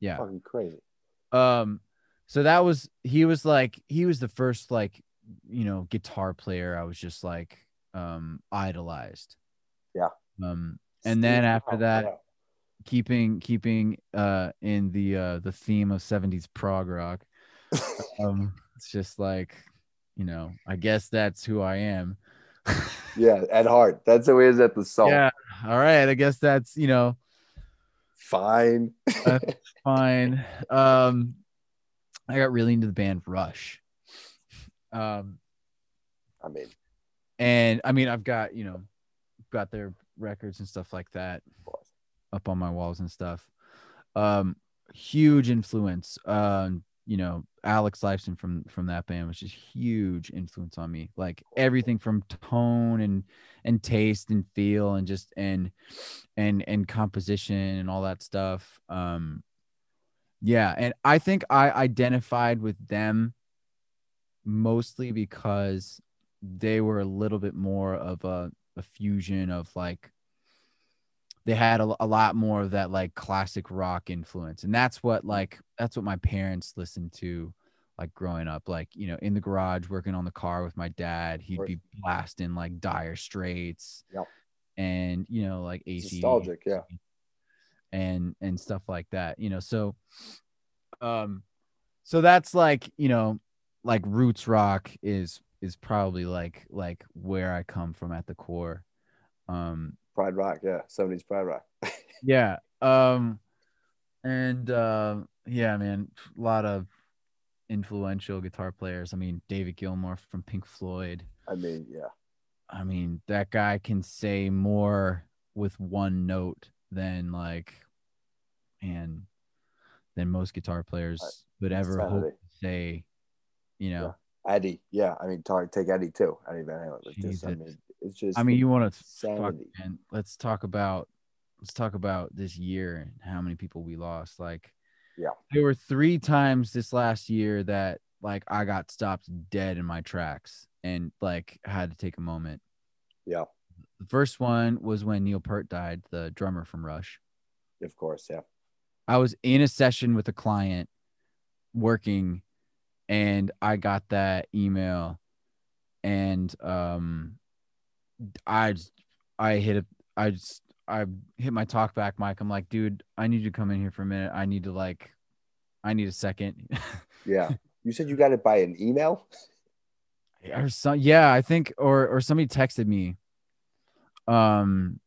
Yeah. Fucking crazy. um so that was he was like he was the first like you know guitar player i was just like um idolized Yeah. um and then after that yeah. keeping keeping uh in the uh the theme of 70s prog rock um it's just like you know i guess that's who i am Yeah, at heart. That's who he is at the soul. yeah all right i guess that's you know Fine. fine um i got really into the band rush um I mean, and I mean, I've got you know, got their records and stuff like that up on my walls and stuff. Um, huge influence. Um, you know, Alex Lifeson from from that band was just huge influence on me. Like everything from tone and and taste and feel and just and and and composition and all that stuff. Um yeah, and I think I identified with them mostly because they were a little bit more of a, a fusion of like they had a, a lot more of that like classic rock influence and that's what like that's what my parents listened to like growing up like you know in the garage working on the car with my dad he'd be blasting like dire straits Yep. and you know like AC nostalgic, yeah. and and stuff like that you know so um so that's like you know like roots rock is is probably like like where i come from at the core um Pride Rock, yeah. 70s Pride Rock. yeah um and uh yeah man a lot of influential guitar players i mean david gilmour from pink floyd I mean, yeah. i mean that guy can say more with one note than like and than most guitar players would ever hope to say you know Eddie, yeah. I mean, talk, take Eddie too. Eddie Van Halen. Like just, I mean, it's just. i mean you want to fuck insanity. man let's talk about let's talk about this year and how many people we lost like Yeah. there were three times this last year that like i got stopped dead in my tracks and like had to take a moment Yeah, the first one was when neil peart died the drummer from rush of course, yeah. I was in a session with a client working and I got that email and um I just I hit a I just I hit my talk back mic. I'm like, dude, I need you to come in here for a minute. I need to like I need a second. Yeah. you said you got it by an email? or some yeah, I think or or somebody texted me. Um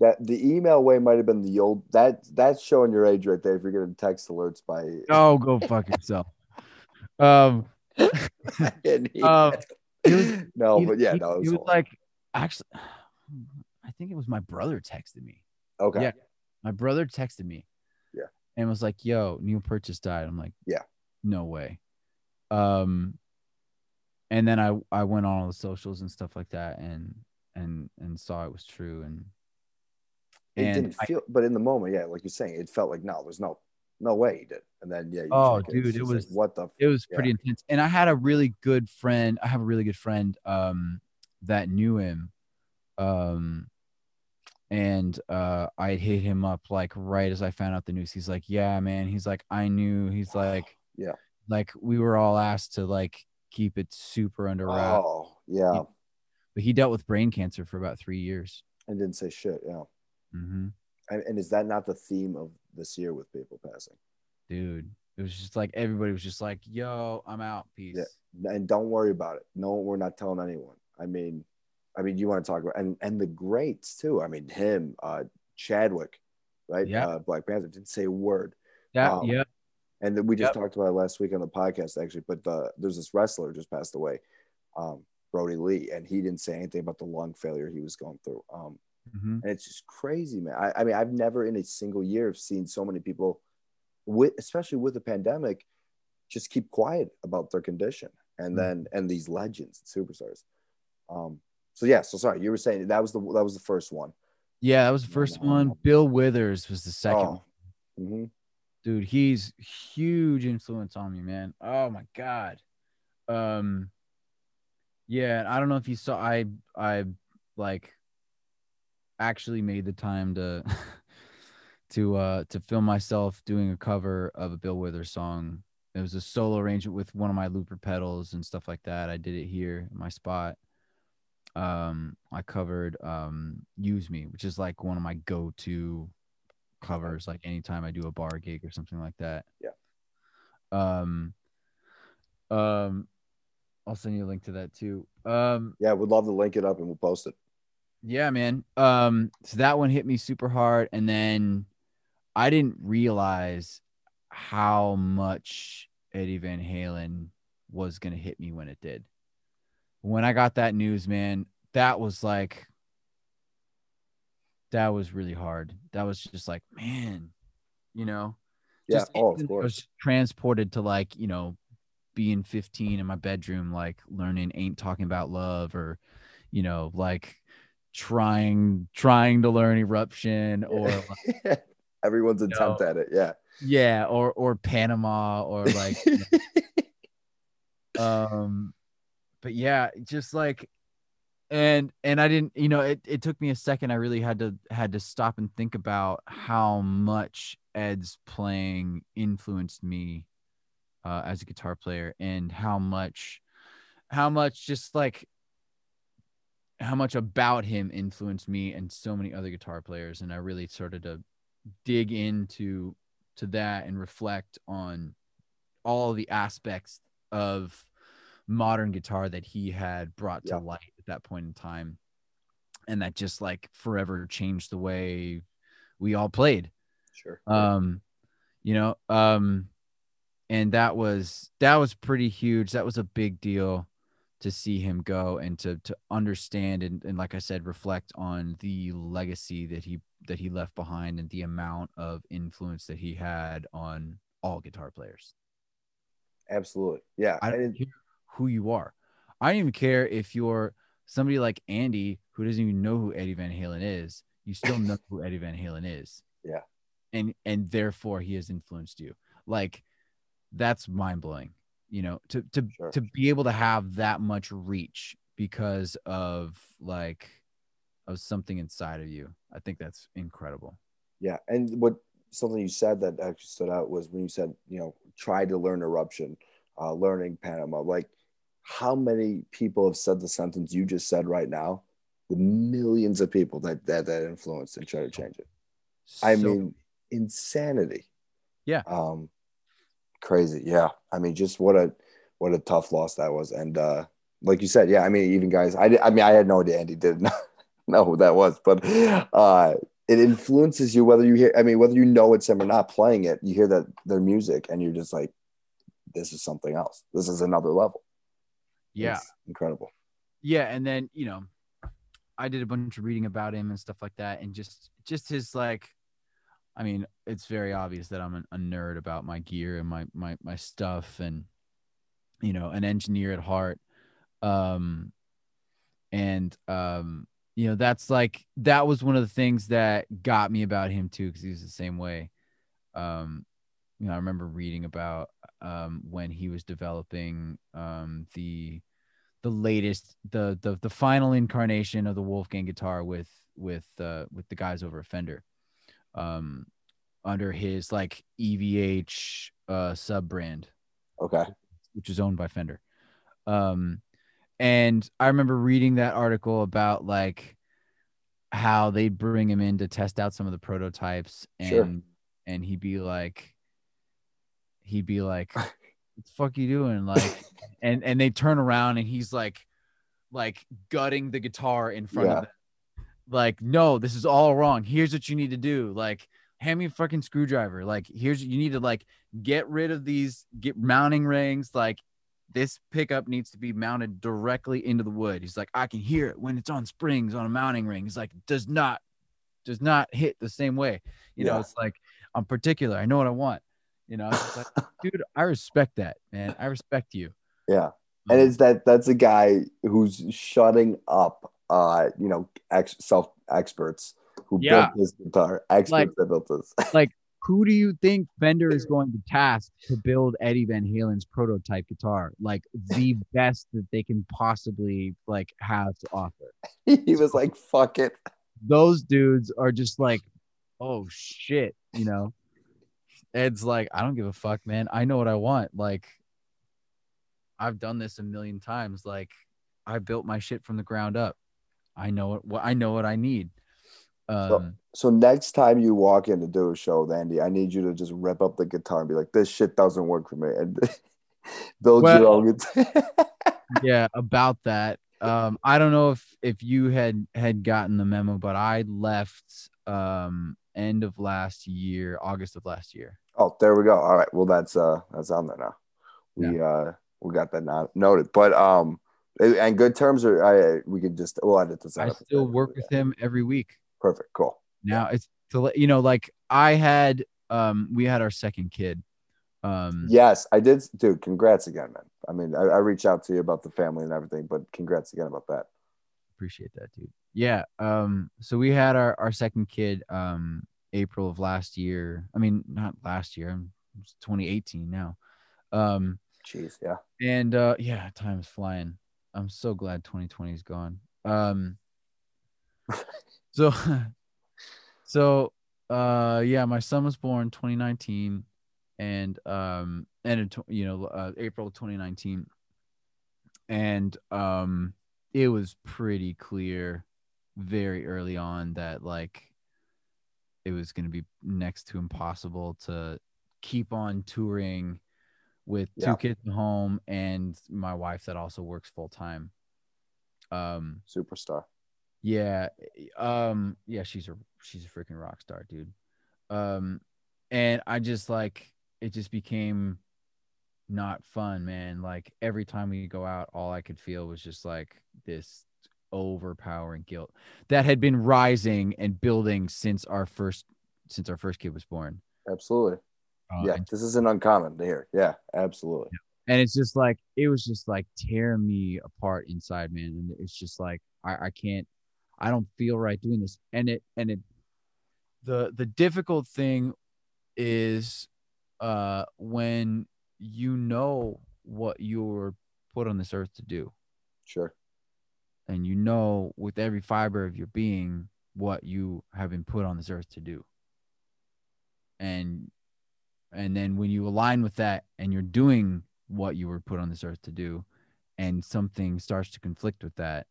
That the email way might have been the old that that's showing your age right there if you're getting text alerts by oh go fuck yourself. Um Um, it was- no, he- but yeah, no, it it was, was like actually I think it was my brother texted me. okay. yeah. My brother texted me. Yeah. And was like, "Yo, Neil Purchase died." I'm like, Yeah. no way." Um, and then I I went on all the socials and stuff like that, and and and saw it was true, and It and didn't I- feel but in the moment, yeah, like you're saying, it felt like no, there's no no way he did. And then yeah, you Oh, dude, it like, was- what the it was Yeah. pretty intense. And I had a really good friend. I have a really good friend um that knew him. Um and uh I hit him up like right as I found out the news. He's like, Yeah, man. He's like, I knew he's like Yeah. like we were all asked to like keep it super under wraps. Oh, yeah. But he dealt with brain cancer for about three years. And didn't say shit, yeah. mm-hmm. And, and is that not the theme of this year with people passing? Dude. It was just like everybody was just like, yo, I'm out. Peace. Yeah. And don't worry about it. No, we're not telling anyone. I mean, I mean, you want to talk about and and the greats too. I mean, him, uh, Chadwick, right? Yeah. Uh, Black Panther didn't say a word. That Um, yeah. And then we just Yep. talked about it last week on the podcast, actually. But the, there's this wrestler just passed away, um, Brodie Lee, and he didn't say anything about the lung failure he was going through. Um, hmm and it's just crazy, man. I, I mean, I've never in a single year seen so many people, with especially with the pandemic, just keep quiet about their condition, and Mhm. then and these legends, superstars. Um, so yeah, so sorry, you were saying that was the that was the first one. Yeah, that was the first one. Bill Withers was the second. Oh, hmm dude he's huge influence on me man oh my god um yeah i don't know if you saw i i like actually made the time to to uh to film myself doing a cover of a bill withers song it was a solo arrangement with one of my looper pedals and stuff like that i did it here in my spot um i covered um use me which is like one of my go-to covers like anytime I do a bar gig or something like that. Yeah. Um um I'll send you a link to that too. Um Yeah, we'd love to link it up and we'll post it. yeah, man. Um so that one hit me super hard and then I didn't realize how much Eddie Van Halen was going to hit me when it did. When I got that news, man, that was like that was really hard. That was just like, man, you know. Yeah. Just Oh, of even I was transported to like you know being 15 in my bedroom like learning ain't talking about love or you know like trying trying to learn eruption or like, Everyone's know, attempt at it. Yeah. yeah or or panama or like know, um but yeah just like and and i didn't you know it, it took me a second. I really had to had to stop and think about how much ed's playing influenced me uh, as a guitar player and how much how much just like how much about him influenced me and so many other guitar players. And i really started to dig into to that and reflect on all the aspects of modern guitar that he had brought to Yeah. light at that point in time and that just like forever changed the way we all played Sure. um you know um and that was that was pretty huge that was a big deal to see him go and to to understand and, and like i said reflect on the legacy that he that he left behind and the amount of influence that he had on all guitar players Absolutely. Yeah. i don't and it- care who you are. I don't even care if you're somebody like andy who doesn't even know who eddie van halen is. You still know who eddie van halen is. Yeah. and and therefore he has influenced you. Like that's mind-blowing you know to to Sure. to be able to have that much reach because of like of something inside of you. I think that's incredible. Yeah, and what something you said that actually stood out was when you said, you know, try to learn eruption, uh, learning Panama. Like, how many people have said the sentence you just said right now? The millions of people that that that influenced and try to change it. I mean, insanity. Yeah. Um, crazy. Yeah. I mean, just what a what a tough loss that was. And uh, like you said, yeah. I mean, even guys, I I mean, I had no idea Andy did not know who that was, but uh, it influences you whether you hear. I mean, whether you know it's him or not playing it, you hear that their music, and you're just like, this is something else. This is another level. Yeah. It's incredible. yeah and then you know i did a bunch of reading about him and stuff like that and just just his like i mean it's very obvious that i'm an, a nerd about my gear and my my my stuff and you know an engineer at heart. Um and um you know that's like that was one of the things that got me about him too because he was the same way. Um you know i remember reading about um when he was developing um the the latest the the the final incarnation of the Wolfgang guitar with with uh with the guys over Fender um under his like EVH uh sub brand Okay. which is owned by Fender um and I remember reading that article about like how they'd bring him in to test out some of the prototypes and Sure. and he'd be like he'd be like what the fuck you doing? Like and and they turn around and he's like like gutting the guitar in front Yeah. of them. Like no this is all wrong. Here's what you need to do. Like hand me a fucking screwdriver. Like here's you need to like get rid of these get mounting rings. Like this pickup needs to be mounted directly into the wood. He's like i can hear it when it's on springs on a mounting ring. He's like does not does not hit the same way. You know it's like i'm particular. I know what i want you know like dude i respect that man i respect you Yeah. and Um, it's that that's a guy who's shutting up uh you know ex- self experts who Yeah. built this guitar experts Like- that built this like, who do you think Fender is going to task to build Eddie Van Halen's prototype guitar? Like the best that they can possibly like have to offer. he was like fuck it Those dudes are just like, oh shit, you know. Ed's like, I don't give a fuck, man. I know what I want. Like, I've done this a million times. Like, I built my shit from the ground up. I know what, what I know what I need. Um, so next time you walk in to do a show with andy i need you to just rip up the guitar and be like this shit doesn't work for me and build your Well- own guitar yeah about that um i don't know if if you had had gotten the memo but i left um end of last year august of last year oh there we go all right well that's uh that's on there now we uh we got that not noted but um and good terms are i we could just we'll edit this i still work with him every week perfect cool now it's to let you know like i had um, we had our second kid. Um, Yes, I did, dude. Congrats again, man. I mean, I, I reached out to you about the family and everything, but congrats again about that. appreciate that, dude. Yeah. Um, so we had our, our second kid, um, April of last year. I mean, not last year, it's 2018 now. Um, Jeez, yeah. and uh, yeah, time is flying. I'm so glad 2020 is gone. Um, so, so, uh, yeah, my son was born 2019, and um, and you know, uh, April 2019, and um, it was pretty clear very early on that like it was going to be next to impossible to keep on touring with two Yeah. kids at home and my wife that also works full time. Um, Superstar. yeah, um, yeah, she's a she's a freaking rock star, dude. Um, and I just like it just became not fun, man. Like every time we go out, all I could feel was just like this overpowering guilt that had been rising and building since our first since our first kid was born. Absolutely. Uh, yeah, and this isn't uncommon to hear. Yeah, absolutely. and it's just like it was just like tearing me apart inside man and it's just like I, I can't i don't feel right doing this and it and it the the difficult thing is uh when you know what you're put on this earth to do Sure. And you know with every fiber of your being what you have been put on this earth to do. And and then when you align with that and you're doing what you were put on this earth to do and something starts to conflict with that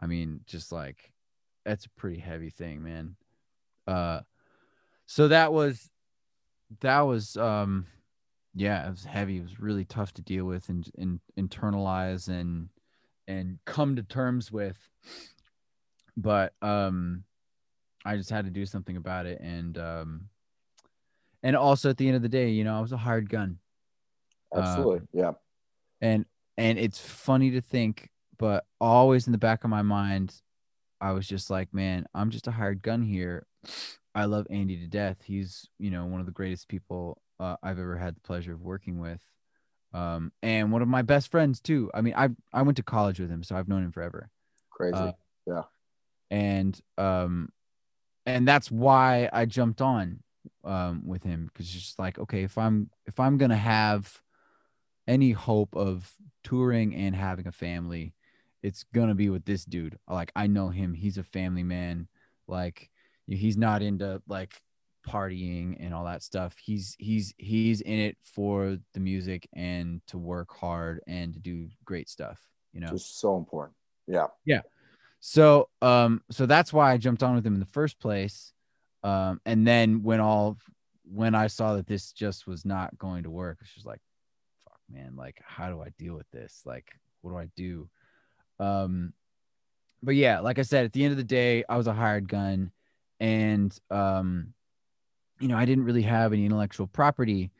i mean just like that's a pretty heavy thing man. Uh so that was that was um yeah it was heavy. It was really tough to deal with and, and internalize and and come to terms with but um i just had to do something about it. And um and also at the end of the day you know i was a hired gun. Uh, Absolutely. yeah. and and it's funny to think but always in the back of my mind i was just like man i'm just a hired gun here. I love andy to death. He's you know one of the greatest people uh, i've ever had the pleasure of working with um and one of my best friends too. I mean i i went to college with him so i've known him forever. Crazy. Uh, yeah. and um and that's why i jumped on um with him because it's just like okay if i'm if i'm gonna have any hope of touring and having a family it's gonna be with this dude. Like i know him. He's a family man. Like he's not into like partying and all that stuff he's he's he's in it for the music and to work hard and to do great stuff you know Just so important. Yeah. Yeah. So um so that's why I jumped on with him in the first place. Um and then when all when I saw that this just was not going to work, it's just like fuck man, like how do I deal with this? Like what do I do? Um but yeah, like I said, at the end of the day, I was a hired gun and um you know, I didn't really have any intellectual property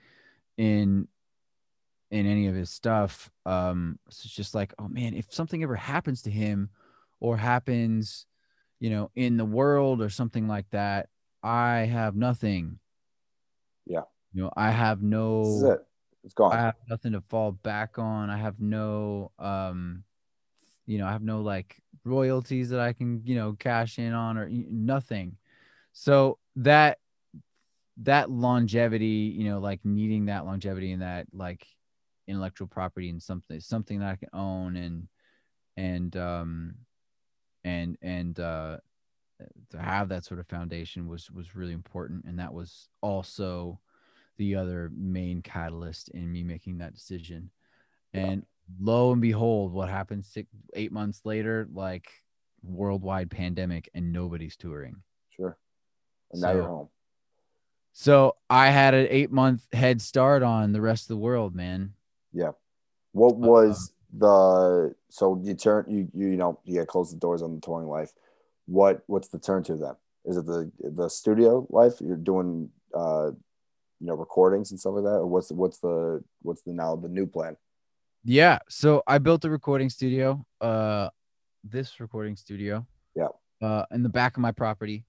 in in any of his stuff. Um so it's just like, oh man, if something ever happens to him or happens, you know, in the world or something like that, I have nothing. Yeah. You know, I have This is no it. It's gone. I have nothing to fall back on. I have no um you know, I have no like royalties that I can, you know, cash in on or nothing. So that that longevity, you know, like needing that longevity and that like intellectual property and something something that I can own and and um and and uh to have that sort of foundation was was really important and that was also the other main catalyst in me making that decision Yeah. and lo and behold what happened six eight months later like worldwide pandemic and nobody's touring Sure. And now you're home. So i had an eight month head start on the rest of the world man Yeah. What Uh, was the so you turn you you you know you got close the doors on the touring life. What what's the turn to then? Is it the the studio life? You're doing uh you know recordings and stuff like that, or what's what's the what's the now the new plan? Yeah. So I built a recording studio, uh, this recording studio. Yeah. Uh, in the back of my property.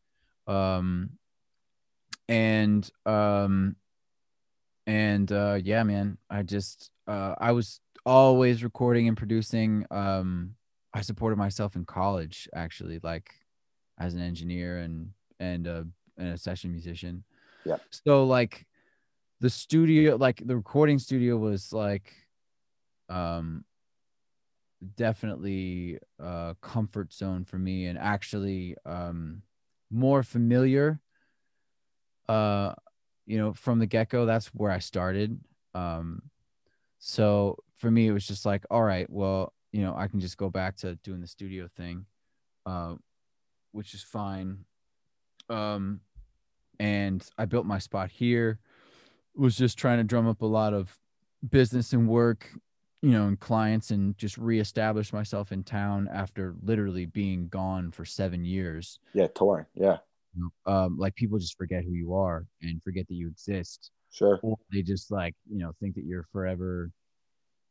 Um, and um and uh yeah man i just uh i was always recording and producing um i supported myself in college actually like as an engineer and and uh and a session musician Yeah. so like the studio like the recording studio was like um definitely a comfort zone for me and actually um more familiar uh you know from the get-go that's where i started. Um so for me it was just like all right well you know i can just go back to doing the studio thing uh which is fine. Um and i built my spot here. Was just trying to drum up a lot of business and work you know and clients and just reestablish myself in town after literally being gone for seven years. Yeah, touring. Yeah, you know, um, like people just forget who you are and forget that you exist, sure. or they just like you know think that you're forever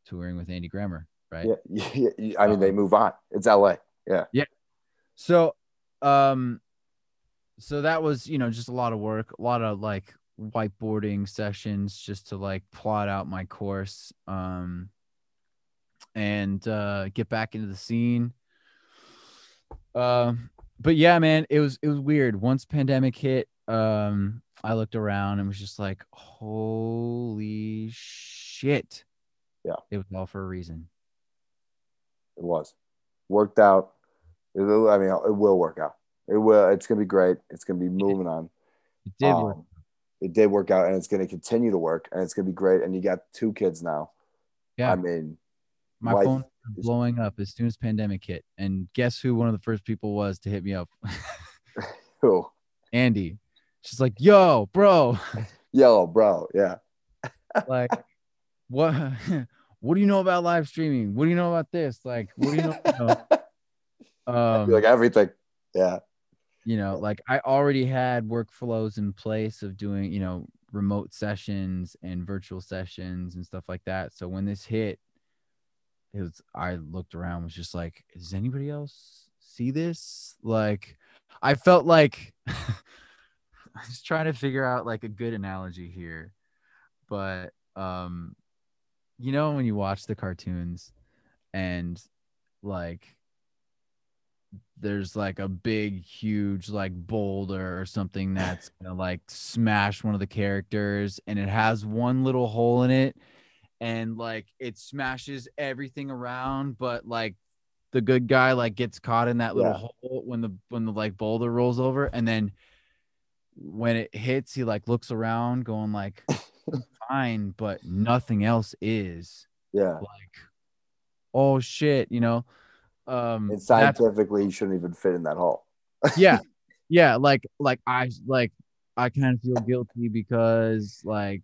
touring with Andy Grammer, right? Yeah, yeah, yeah, I mean, they move on. It's LA. Yeah, Yeah. So, um, so that was you know just a lot of work, a lot of like whiteboarding sessions just to like plot out my course, um, and uh, get back into the scene. Um, but yeah, man, it was it was weird. Once pandemic hit, um, I looked around and was just like, holy shit. Yeah. It was all for a reason. it was worked out. It, I mean, it will work out. It will. It's gonna be great. It's gonna be moving on. It did work. Um, it did work out, and it's gonna continue to work, and it's gonna be great. And you got two kids now. Yeah. I mean, My life phone is- blowing up as soon as pandemic hit. And guess who one of the first people was to hit me up? who? Andy. She's like, yo, bro, Yo, bro. Yeah. like what what do you know about live streaming? What do you know about this? Like, what do you know? you know? Um, like everything. Yeah. you know, like I already had workflows in place of doing, you know, remote sessions and virtual sessions and stuff like that. So when this hit, it was I looked around, was just like, does anybody else see this? Like I felt like I was trying to figure out like a good analogy here. But um you know when you watch the cartoons and like there's like a big huge like boulder or something that's gonna like smash one of the characters and it has one little hole in it and like it smashes everything around but like the good guy like gets caught in that little Yeah. hole when the when the like boulder rolls over and then when it hits he like looks around going like fine but nothing else is Yeah. like oh shit you know um And scientifically, you shouldn't even fit in that hole. yeah yeah like like i like i kind of feel guilty because like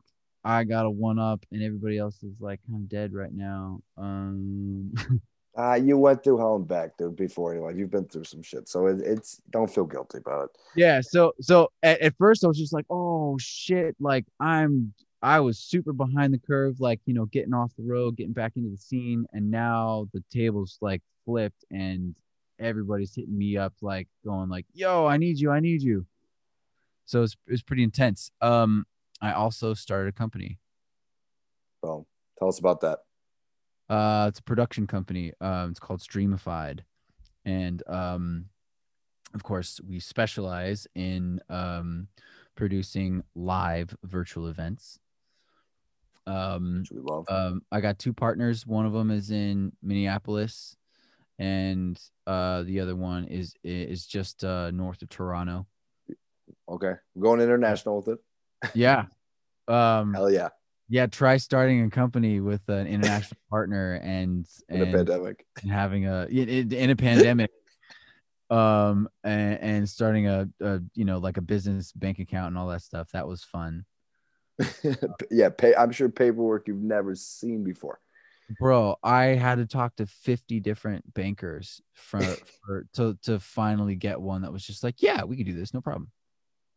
i got a one up and everybody else is like kind of dead right now um Uh, you went through hell and back, dude, before like you've been through some shit. So it, it's don't feel guilty about it. yeah so so at, at first i was just like oh shit like i'm i was super behind the curve like you know getting off the road getting back into the scene and now the tables like flipped and everybody's hitting me up like going like yo i need you i need you so it's, it's pretty intense um i also started a company. Well, tell us about that. uh it's a production company. Um it's called streamified. And um of course we specialize in um producing live virtual events. Um Which we love. um i got two partners. One of them is in minneapolis and uh the other one is is just uh north of toronto. Okay, we're going international with it. Yeah um Hell yeah, yeah try starting a company with an international partner and in a pandemic. and having a in, a pandemic um and, and starting a, a you know like a business bank account and all that stuff that was fun yeah, pay, I'm sure paperwork you've never seen before. bro i had to talk to 50 different bankers for, for to to finally get one that was just like yeah we can do this no problem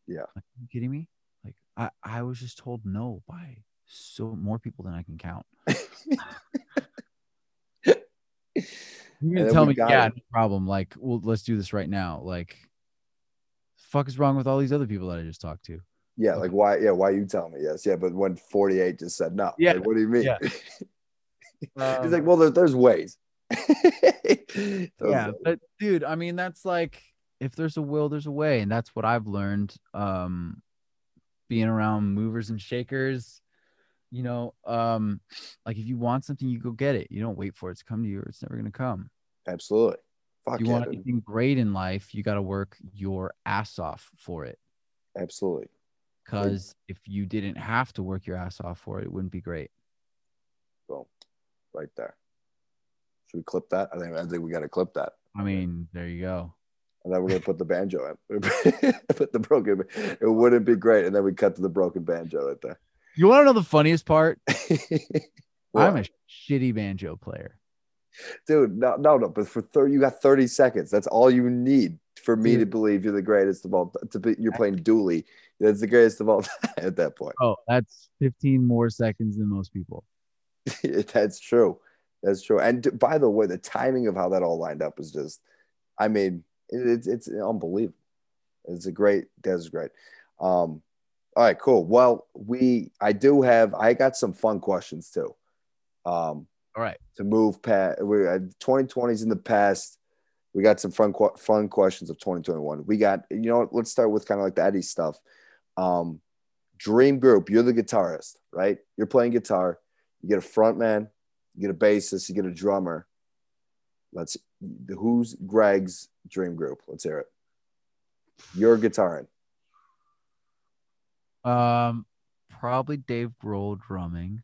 Yeah. are you kidding me i i was just told no by so more people than i can count you're gonna tell me yeah it. no problem like well let's do this right now like fuck is wrong with all these other people that i just talked to Yeah, like why? Yeah, why you tell me? Yes, yeah, but when 48 just said no. Yeah, Like, what do you mean? yeah. He's like, Um, well, there, there's ways. yeah, but dude, I mean, that's like if there's a will, there's a way, and that's what I've learned. Um, being around movers and shakers, you know, um, like if you want something, you go get it. You don't wait for it to come to you, or it's never gonna come. absolutely. Fuck If you want anything great in life, you got to work your ass off for it. absolutely. Because if you didn't have to work your ass off for it, it wouldn't be great. Boom, right there. Should we clip that? I think I think we got to clip that. I mean, there you go. And then we're gonna put the banjo in. put the broken. It wouldn't be great, and then we cut to the broken banjo right there. You want to know the funniest part? I'm a shitty banjo player. dude. No, no, no. But for thirty, you got thirty seconds. That's all you need for me to believe you're the greatest of all. To be, you're playing Dooley. That's the greatest of all at that point. Oh, that's 15 more seconds than most people. That's true. That's true. And by the way, the timing of how that all lined up is just, I mean, it's it's unbelievable. It's a great. That's great. Um, all right, cool. Well, we I do have I got some fun questions too. Um, All right. to move past. We uh, 2020s in the past. We got some fun fun questions of 2021. We got you know let's start with kind of like the Eddie stuff. Um, dream group. You're the guitarist, right? You're playing guitar. You get a front man. You get a bassist. You get a drummer. Let's. Who's Greg's dream group? Let's hear it. You're guitaring. Um, probably Dave Grohl drumming.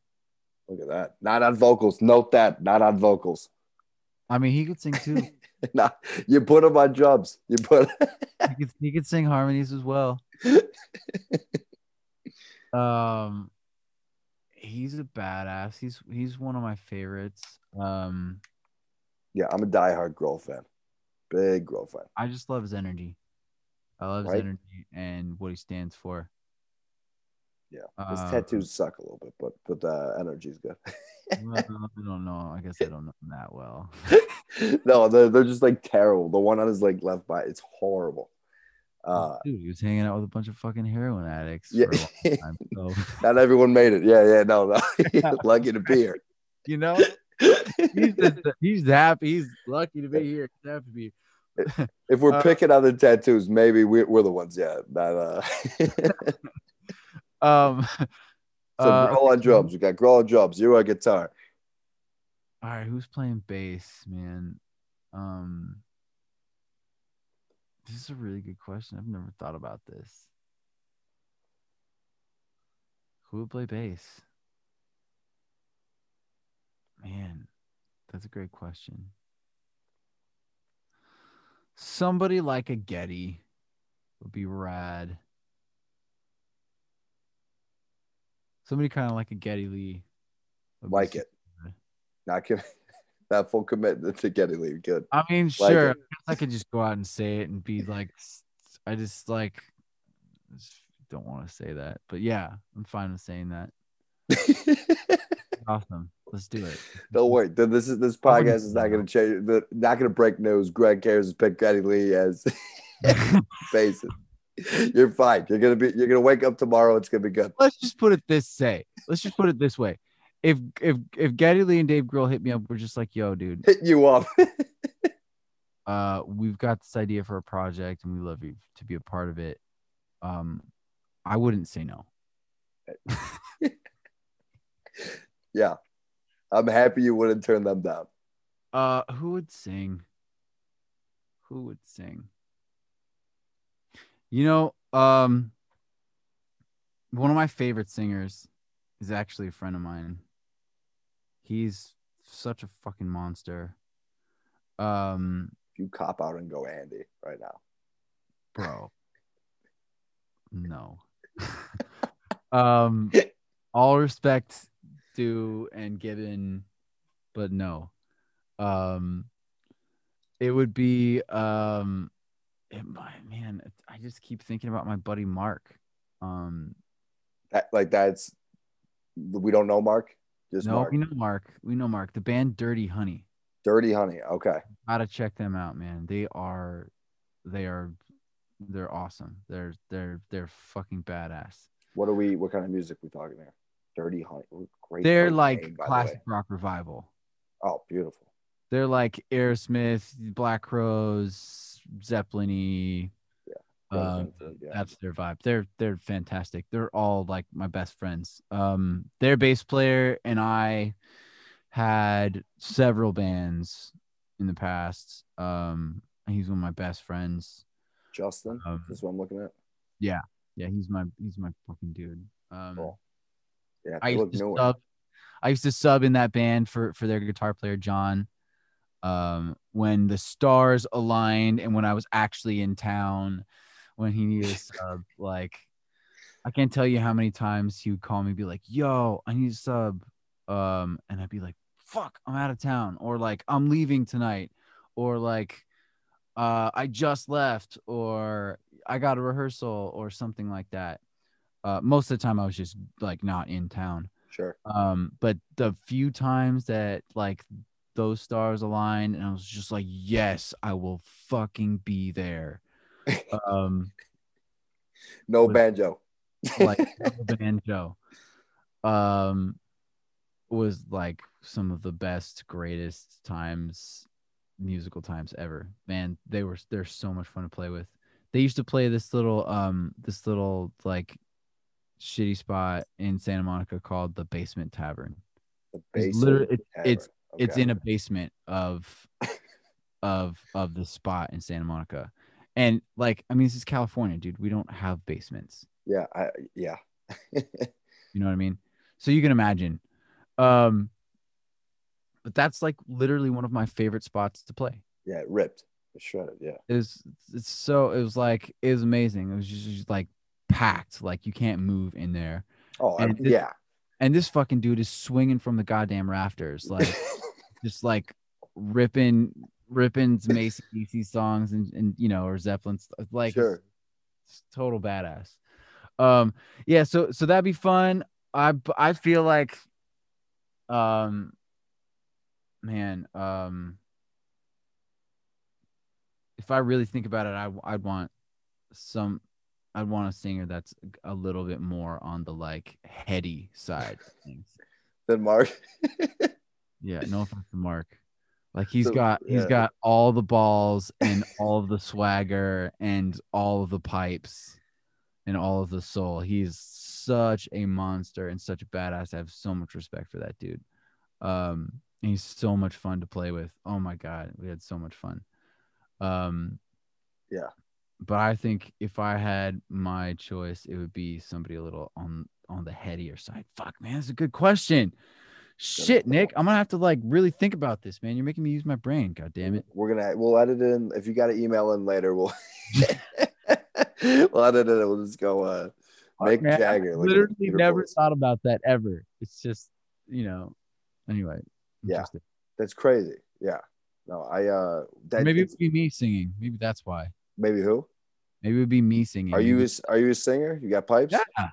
Look at that. Not on vocals. Note that. Not on vocals. I mean, he could sing too. Not, you put him on drums. You put. he could he could sing harmonies as well. Um, he's a badass. He's he's one of my favorites. Um, yeah, I'm a diehard Grohl fan. Big Grohl fan. I just love his energy. I love his Right. energy and what he stands for. Yeah, His Uh, tattoos suck a little bit, but but the energy's good. well, I don't know. I guess I don't know him that well. no, they're, they're just like terrible. The one on his like left by it's horrible. Uh, Dude, he was hanging out with a bunch of fucking heroin addicts yeah, for a long time. So, not everyone made it. Yeah, yeah, no, no. Lucky to be here. you know, he's just, he's happy. He's lucky to be here. He's happy to be. if we're Uh, picking on the tattoos, maybe we're, we're the ones. Yeah, not uh. Um, so uh, Grohl on drums. We got Grohl on drums. You're on guitar. all right, who's playing bass, man? Um, this is a really good question. I've never thought about this. Who would play bass? Man, that's a great question. Somebody like a Geddy would be rad. Somebody kind of like a Geddy Lee. Like it. rad. Not com- that full commitment to Geddy Lee. Good. I mean, Like sure. it. I guess I could just go out and say it and be like, I just like, just don't want to say that. But yeah, I'm fine with saying that. Awesome. Let's do it. Don't worry. This is this podcast is not going to change. The, not going to break news. Greg Karas to pick Geddy Lee as basis. You're fine. You're gonna be. You're gonna wake up tomorrow. It's gonna be good. Let's just put it this say. Let's just put it this way. If if if Geddy Lee and Dave Grohl hit me up, we're just like, yo, dude, Hit you up. uh, we've got this idea for a project and we love you to be a part of it. Um, I wouldn't say no. yeah, I'm happy you wouldn't turn them down. Uh, who would sing? Who would sing? You know, um, one of my favorite singers is actually a friend of mine. He's such a fucking monster. Um, If you cop out and go Andy right now, bro. No. um, all respect due and given, but no. Um, it would be um, it man. I just keep thinking about my buddy Mark. Um, that, like that's we don't know Mark. Just no, Mark. we know Mark. We know Mark. The band Dirty Honey. Dirty Honey. Okay. Gotta check them out, man. They are, they are they're awesome. They're they're they're fucking badass. What are we? What kind of music we talking here? Dirty Honey. Great. They're like name, classic rock revival. Oh, beautiful. They're like Aerosmith, Black Crowes, Zeppelin-y. Great Um, yeah. that's their vibe. They're they're fantastic. They're all like my best friends. Um, their bass player and I had several bands in the past. Um, he's one of my best friends. Justin. Um, this is what I'm looking at. Yeah, yeah, he's my he's my fucking dude. Um, Cool. Yeah, I used to sub. I used to sub in that band for for their guitar player John. Um, when the stars aligned and when I was actually in town, when he needed a sub, like I can't tell you how many times he would call me, be like, "Yo, I need a sub," um, and I'd be like, "Fuck, I'm out of town," or like, "I'm leaving tonight," or like, uh, "I just left," or "I got a rehearsal," or something like that. Uh, most of the time, I was just like not in town. Sure. Um, but the few times that like those stars aligned, and I was just like, yes, I will fucking be there. Um, No banjo. like the banjo, um, was like some of the best, greatest times, musical times ever. Man, they were they're so much fun to play with. They used to play this little um this little like shitty spot in Santa Monica called the Basement Tavern. The It's bass literally- of it's- it's- tavern. it's in a basement of of of the spot in Santa Monica. And like I mean this is California, dude. We don't have basements. Yeah. I, yeah. You know what I mean? So you can imagine. Um but that's like literally one of my favorite spots to play. yeah. It ripped. It shredded. Yeah. It was it's so it was like it was amazing. It was just, just like packed, like you can't move in there. Oh, And this- yeah. And this fucking dude is swinging from the goddamn rafters, like just like ripping ripping some AC/DC songs and and you know or Zeppelin's like sure. it's total badass. Um yeah, so so that'd be fun. I I feel like um man, um if I really think about it, I I'd want some I'd want a singer that's a little bit more on the like heady side of things. Then Mark. Yeah, no offense to Mark. Like he's So, got he's got all the balls and all of the swagger and all of the pipes and all of the soul. He's such a monster and such a badass. I have so much respect for that dude. Um he's so much fun to play with. Oh my god, we had so much fun. Um Yeah. But I think if I had my choice, it would be somebody a little on on the headier side. Fuck, man, that's a good question. Shit, Nick, I'm gonna have to like really think about this, man. You're making me use my brain. God damn it. We're gonna we'll edit it in. If you got to email in later, we'll we'll edit it. And we'll just go uh Mick Man, Jagger. a Literally never voice. thought about that ever. It's just, you know. Anyway. Yeah. That's crazy. Yeah. No, I uh that Maybe it it's- would be me singing. Maybe that's why. Maybe who? Maybe it would be me singing. Are you a, are you a singer? You got pipes? Yeah.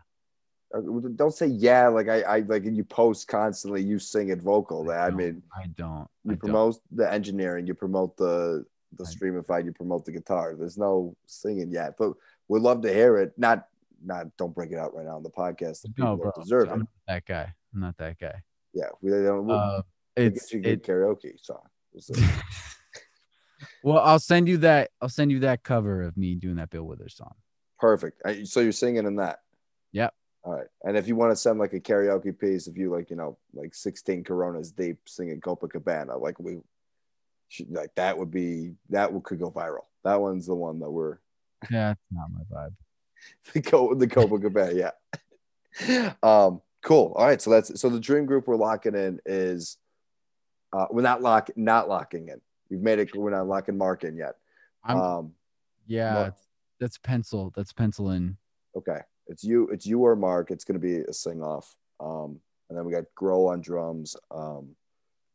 Uh, Don't say yeah like I I like and you post constantly. You sing it vocal. I, don't. mean, I don't. you I don't. promote the engineering. You promote the the I- streamified. You promote the guitar. There's no singing yet, but we'd love to hear it. Not not don't break it out right now on the podcast. The No, bro. deserve I'm it. not that guy. I'm not that guy. Yeah, we don't. We'll, Uh, it's get you a it, karaoke song. We'll I'll send you that. I'll send you that cover of me doing that Bill Withers song. Perfect. So you're singing in that. Yep. All right. And if you want to send like a karaoke piece, if you like, you know, like 16 Coronas deep singing Copacabana, like we should, like that would be that would could go viral. That one's the one that we're Yeah, it's not my vibe. the Co the Copacabana. yeah. Um. Cool. All right. So that's so the dream group we're locking in is, uh, we're not lock not locking in. We've made it. We're not locking Mark in yet. I'm, Um. yeah, that's pencil. That's pencil in. Okay. It's you. It's you or Mark. It's gonna be a sing off. Um. And then we got Grohl on drums. Um.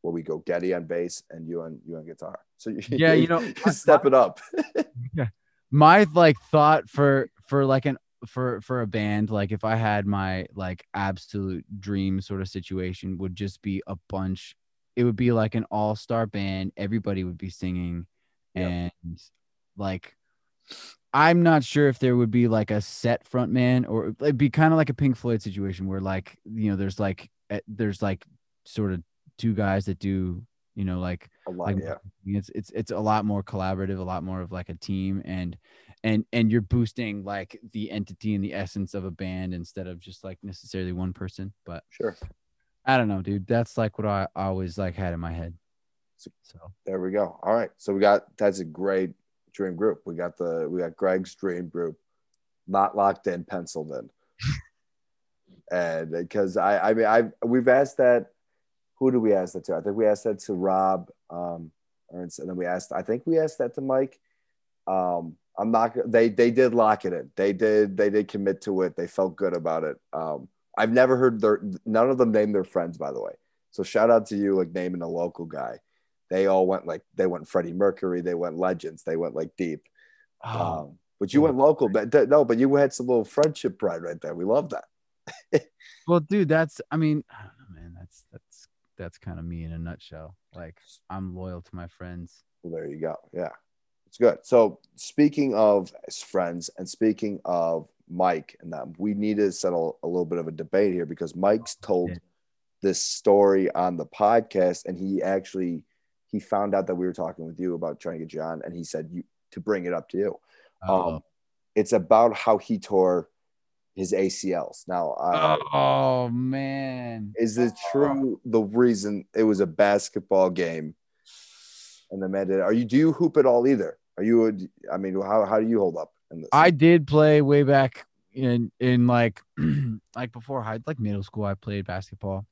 Where we go Geddy on bass and you on you on guitar. So you, Yeah, you know, step it up. my like thought for for like an for for a band like if i had my like absolute dream sort of situation would just be a bunch it would be like an all-star band everybody would be singing Yeah. and like I'm not sure if there would be like a set front man or it'd be kind of like a Pink Floyd situation where like you know there's like there's like sort of two guys that do you know like A lot, like yeah. it's it's it's a lot more collaborative a lot more of like a team and and and you're boosting like the entity and the essence of a band instead of just like necessarily one person but Sure. I don't know dude that's like what i always like had in my head so There we go. All right. So we got that's a great dream group. We got the we got Greg's dream group, not locked in, penciled in. and because I I mean I we've asked that. Who do we ask that to? I think we asked that to Rob. Um, and then we asked. I think we asked that to Mike. Um, I'm not. They they did lock it in. They did. They did commit to it. They felt good about it. Um, I've never heard their. None of them name their friends, by the way. So shout out to you, like naming a local guy. They all went like they went Freddie Mercury. They went legends. They went like deep. oh, Um, but you went local. But no, but you had some little friendship pride right there. We love that. well dude that's i mean i don't know man that's that's that's kind of me in a nutshell like i'm loyal to my friends Well, there you go. Yeah, it's good. So speaking of friends and speaking of Mike and them, we need to settle a little bit of a debate here because Mike's told this story on the podcast, and he actually he found out that we were talking with you about trying to get you on, and he said you to bring it up to you. Oh. Um, it's about how he tore his ACLs. Now, uh, oh man is it true the reason it was a basketball game and the man did? Are you do you hoop at all either? Are you? I mean, how how do you hold up in this? I did play way back in in like like before high like middle school I played basketball.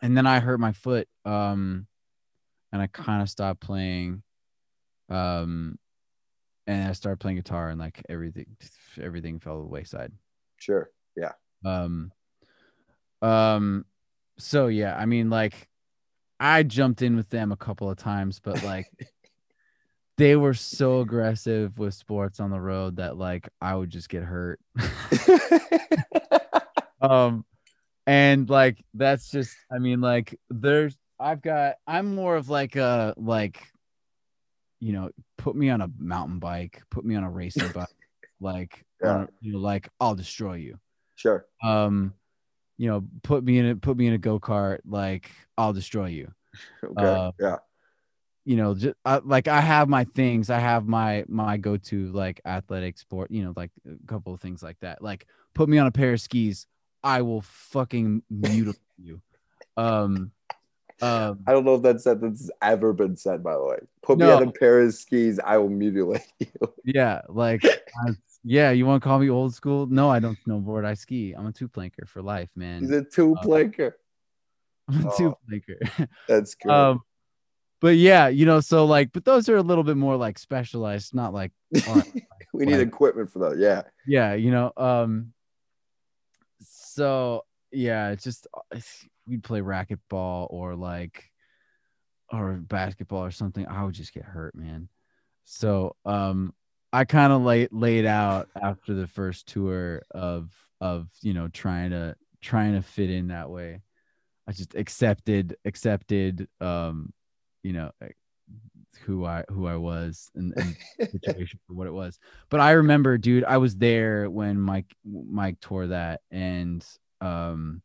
And then I hurt my foot um and I kind of stopped playing um and I started playing guitar and like everything everything fell to the wayside. sure. Yeah. Um um so yeah, I mean like I jumped in with them a couple of times but like they were so aggressive with sports on the road that like I would just get hurt. um and like that's just I mean like there's I've got I'm more of like a like you know put me on a mountain bike, put me on a racing bike like Yeah. on you know like I'll destroy you. sure. Um you know put me in a put me in a go-kart like I'll destroy you. Okay. Uh, yeah. you know just I, like i have my things i have my my go-to like athletic sport you know like a couple of things like that like put me on a pair of skis i will fucking mutilate you um um I don't know if that sentence has ever been said. By the way, put me on a pair of skis. I will mutilate you. yeah like I- yeah you want to call me old school no i don't snowboard i ski i'm a two planker for life man He's a two planker. i'm a Oh. two planker That's good. um but yeah you know so like but those are a little bit more like specialized not like we need equipment for that. Yeah. yeah you know um so yeah it's just uh, we'd play racquetball or like or basketball or something i would just get hurt man so um i kind of laid laid out after the first tour of of you know trying to trying to fit in that way i just accepted accepted um you know eh, who i who i was and, and situation for what it was. But I remember, dude, I was there when Mike Mike tore that, and um,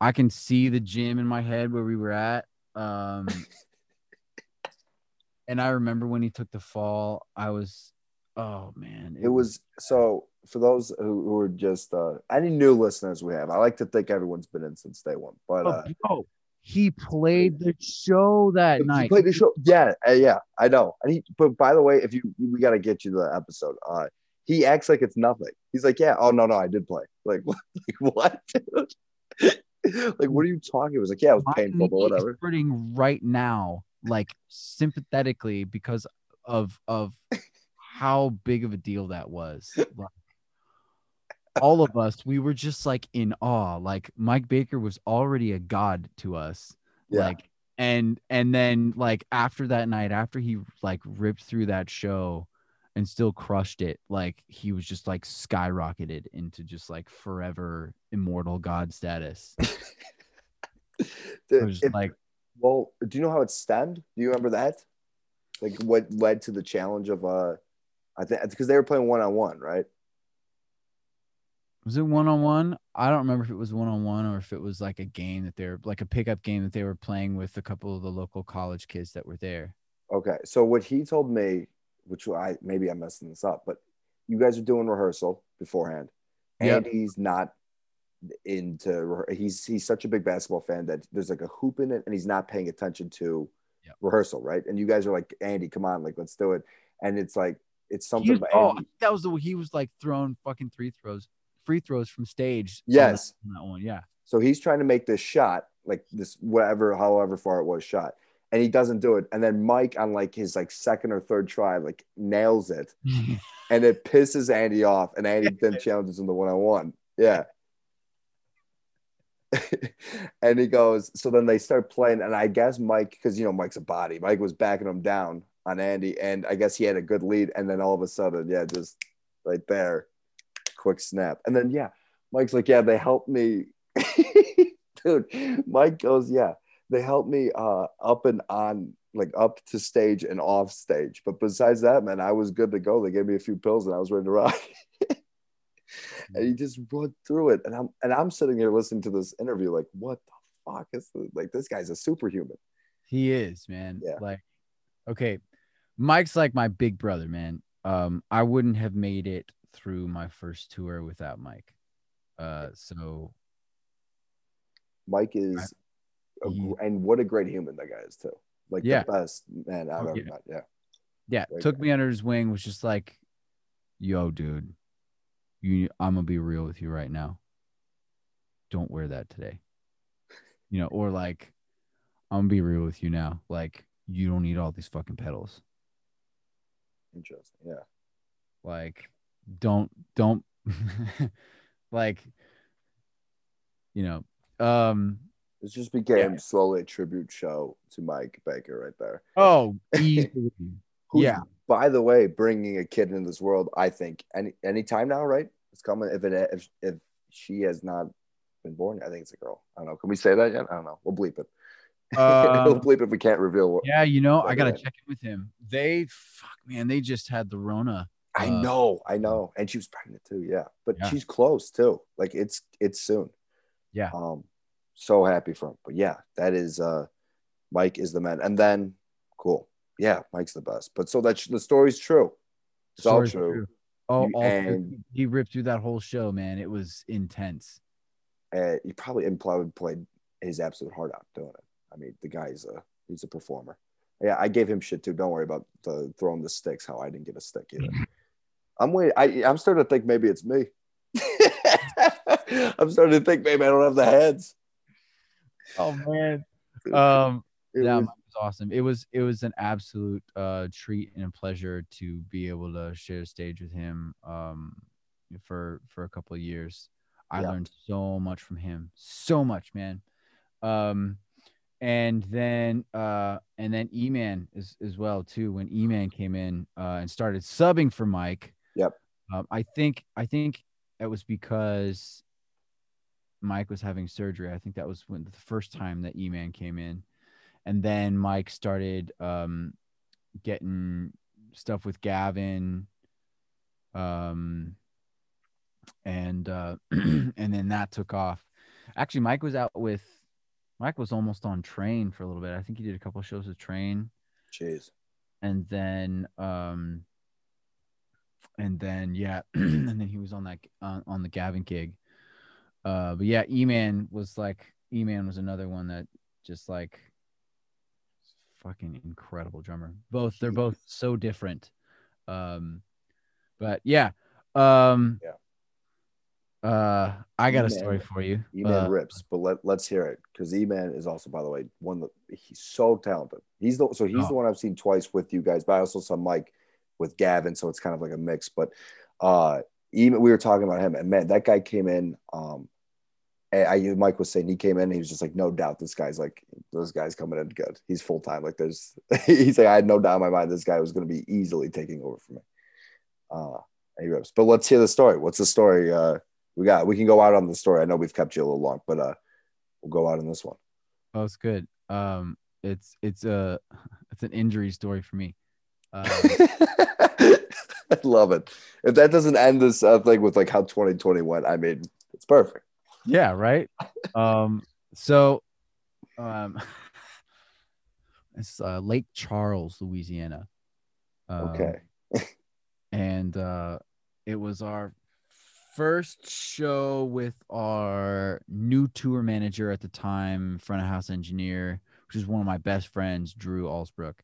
I can see the gym in my head where we were at. Um, and I remember when he took the fall, I was, oh man, It was so for those who, who are just uh, any new listeners we have. I like to think everyone's been in since day one, but Oh, uh, bro, he played the show that He night. played the show. Yeah, uh, yeah, I know. And he, but by the way, if you, we got to get you the episode. Uh, he acts like it's nothing. He's like, yeah, oh no, no, I did play. Like, what? Like what? like, what are you talking? It was like, yeah, it was My painful, but whatever. hurting right now, like sympathetically because of of how big of a deal that was. Like, all of us, we were just like in awe. Like Mike Baker was already a god to us. Yeah. Like and and then like after that night, after he like ripped through that show and still crushed it, like he was just like skyrocketed into just like forever immortal god status. The- was it- like well, do you know how it stemmed? Do you remember that? Like, what led to the challenge of uh I think because they were playing one on one, right? Was it one on one? I don't remember if it was one on one or if it was like a game that they're like a pickup game that they were playing with a couple of the local college kids that were there. Okay. So what he told me, which I maybe I'm messing this up, but you guys are doing rehearsal beforehand. Yep. he's not into he's he's such a big basketball fan that there's like a hoop in it and he's not paying attention to Yep. rehearsal, right? And you guys are like, Andy, come on, like let's do it. And it's like it's something was, oh, that was the he was like throwing fucking free throws, free throws from stage. on Yes. that- on that one. Yeah. So he's trying to make this shot, like this whatever, however far it was shot. And he doesn't do it. And then Mike on like his like second or third try, like nails it. and it pisses Andy off, and Andy then challenges him to one on one. Yeah. and he goes, so then they start playing, and I guess Mike, because you know Mike's a body, Mike was backing him down on Andy, and I guess he had a good lead, and then all of a sudden, yeah, just right there, quick snap, and then yeah, Mike's like, yeah, they helped me, dude. Mike goes, yeah, they helped me uh, up and on, like up to stage and off stage. But besides that, man, I was good to go. They gave me a few pills and I was ready to rock. and he just went through it, and I'm and I'm sitting here listening to this interview, like, what the fuck is this? like this guy's a superhuman. He is, man. Yeah. Like, okay, Mike's like my big brother, man. Um, I wouldn't have made it through my first tour without Mike. Uh, so Mike is, a, He- and what a great human that guy is too. Like Yeah. the best man I've Oh, ever yeah. met. Yeah. yeah, Great took guy. me under his wing. Was just like, yo, dude, you. I'm gonna be real with you right now. Don't wear that today. You know, or like, I'm gonna be real with you now. Like, you don't need all these fucking pedals. Interesting. Yeah. like don't don't like you know um This just became Yeah. slowly a tribute show to Mike Baker right there. oh easily. Yeah. By the way, bringing a kid into this world, I think any any time now, right? It's coming. If it if if she has not been born, I think it's a girl. I don't know. Can we say that yet? I don't know. We'll bleep it. Um, bleep if we can't reveal what. yeah you know i gotta check in with him they fuck man they just had the rona I uh, know, I know, and she was pregnant too. Yeah, but Yeah. she's close too. Like it's it's soon. Yeah. Um, so happy for him. But yeah, that is uh, Mike is the man, and then cool. Yeah, Mike's the best. But so that the story's true. It's all Story's true. oh You- and- he ripped through that whole show man it was intense uh, he probably and probably played his absolute heart out doing it. I mean, the guy's a he's a performer. Yeah, I gave him shit too. Don't worry about the throwing the sticks. How I didn't get a stick either. I'm waiting. I I'm starting to think maybe it's me. I'm starting to think maybe I don't have the heads. oh man um It yeah, was- was awesome. It was it was an absolute uh, treat and a pleasure to be able to share stage with him um, for for a couple of years. I Yeah. learned so much from him, so much, man. Um, and then uh, and then E Man as as well too. When E Man came in uh, and started subbing for Mike. Yep. Um, I think I think it was because Mike was having surgery. I think that was when the first time that E Man came in and then Mike started um, getting stuff with Gavin, um, and uh, and then that took off. Actually, Mike was out with Mike was almost on Train for a little bit. I think he did a couple shows with Train, Jeez. and then um, and then yeah, and then he was on that on, on the Gavin gig. Uh, but yeah, E Man was like E Man was another one that just like fucking incredible drummer. Both they're both so different. Um, but yeah, um, Yeah. Uh, I got a E-Man- story for you. E-Man Uh, rips, but let let's hear it because E-Man is also, by the way, one that he's so talented. He's the so he's Oh. the one I've seen twice with you guys, but I also saw Mike with Gavin, so it's kind of like a mix. But uh, even we were talking about him, and man, that guy came in. Um, I Mike was saying he came in, and he was just like, no doubt, this guy's like, this guy's coming in good. He's full time. Like, there's, he's like, I had no doubt in my mind this guy was going to be easily taking over for me. Uh, he rips. But let's hear the story. What's the story? Uh, we got we can go out on the story. I know we've kept you a little long, but uh we'll go out on this one. oh, it's good. Um, it's it's a it's an injury story for me. Um, I love it. If that doesn't end this uh, thing with like how 2020 went, I mean, it's perfect. Yeah, right. um, so, um, it's uh, Lake Charles, Louisiana. Um, Okay. and uh, it was our first show with our new tour manager at the time, front of house engineer, which is one of my best friends, Drew Alsbrook.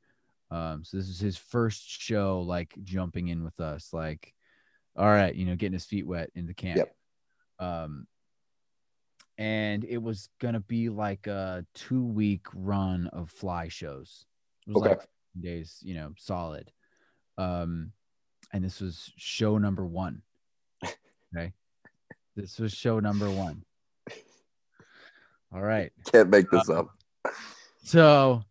Um, so this is his first show, like jumping in with us, like, all right, you know, getting his feet wet in the camp. Yep. Um, and it was gonna be like a two week run of fly shows. It was Okay. like days, you know, solid. Um, and this was show number one. Okay. this was show number one. All right. Can't make this Uh, up. So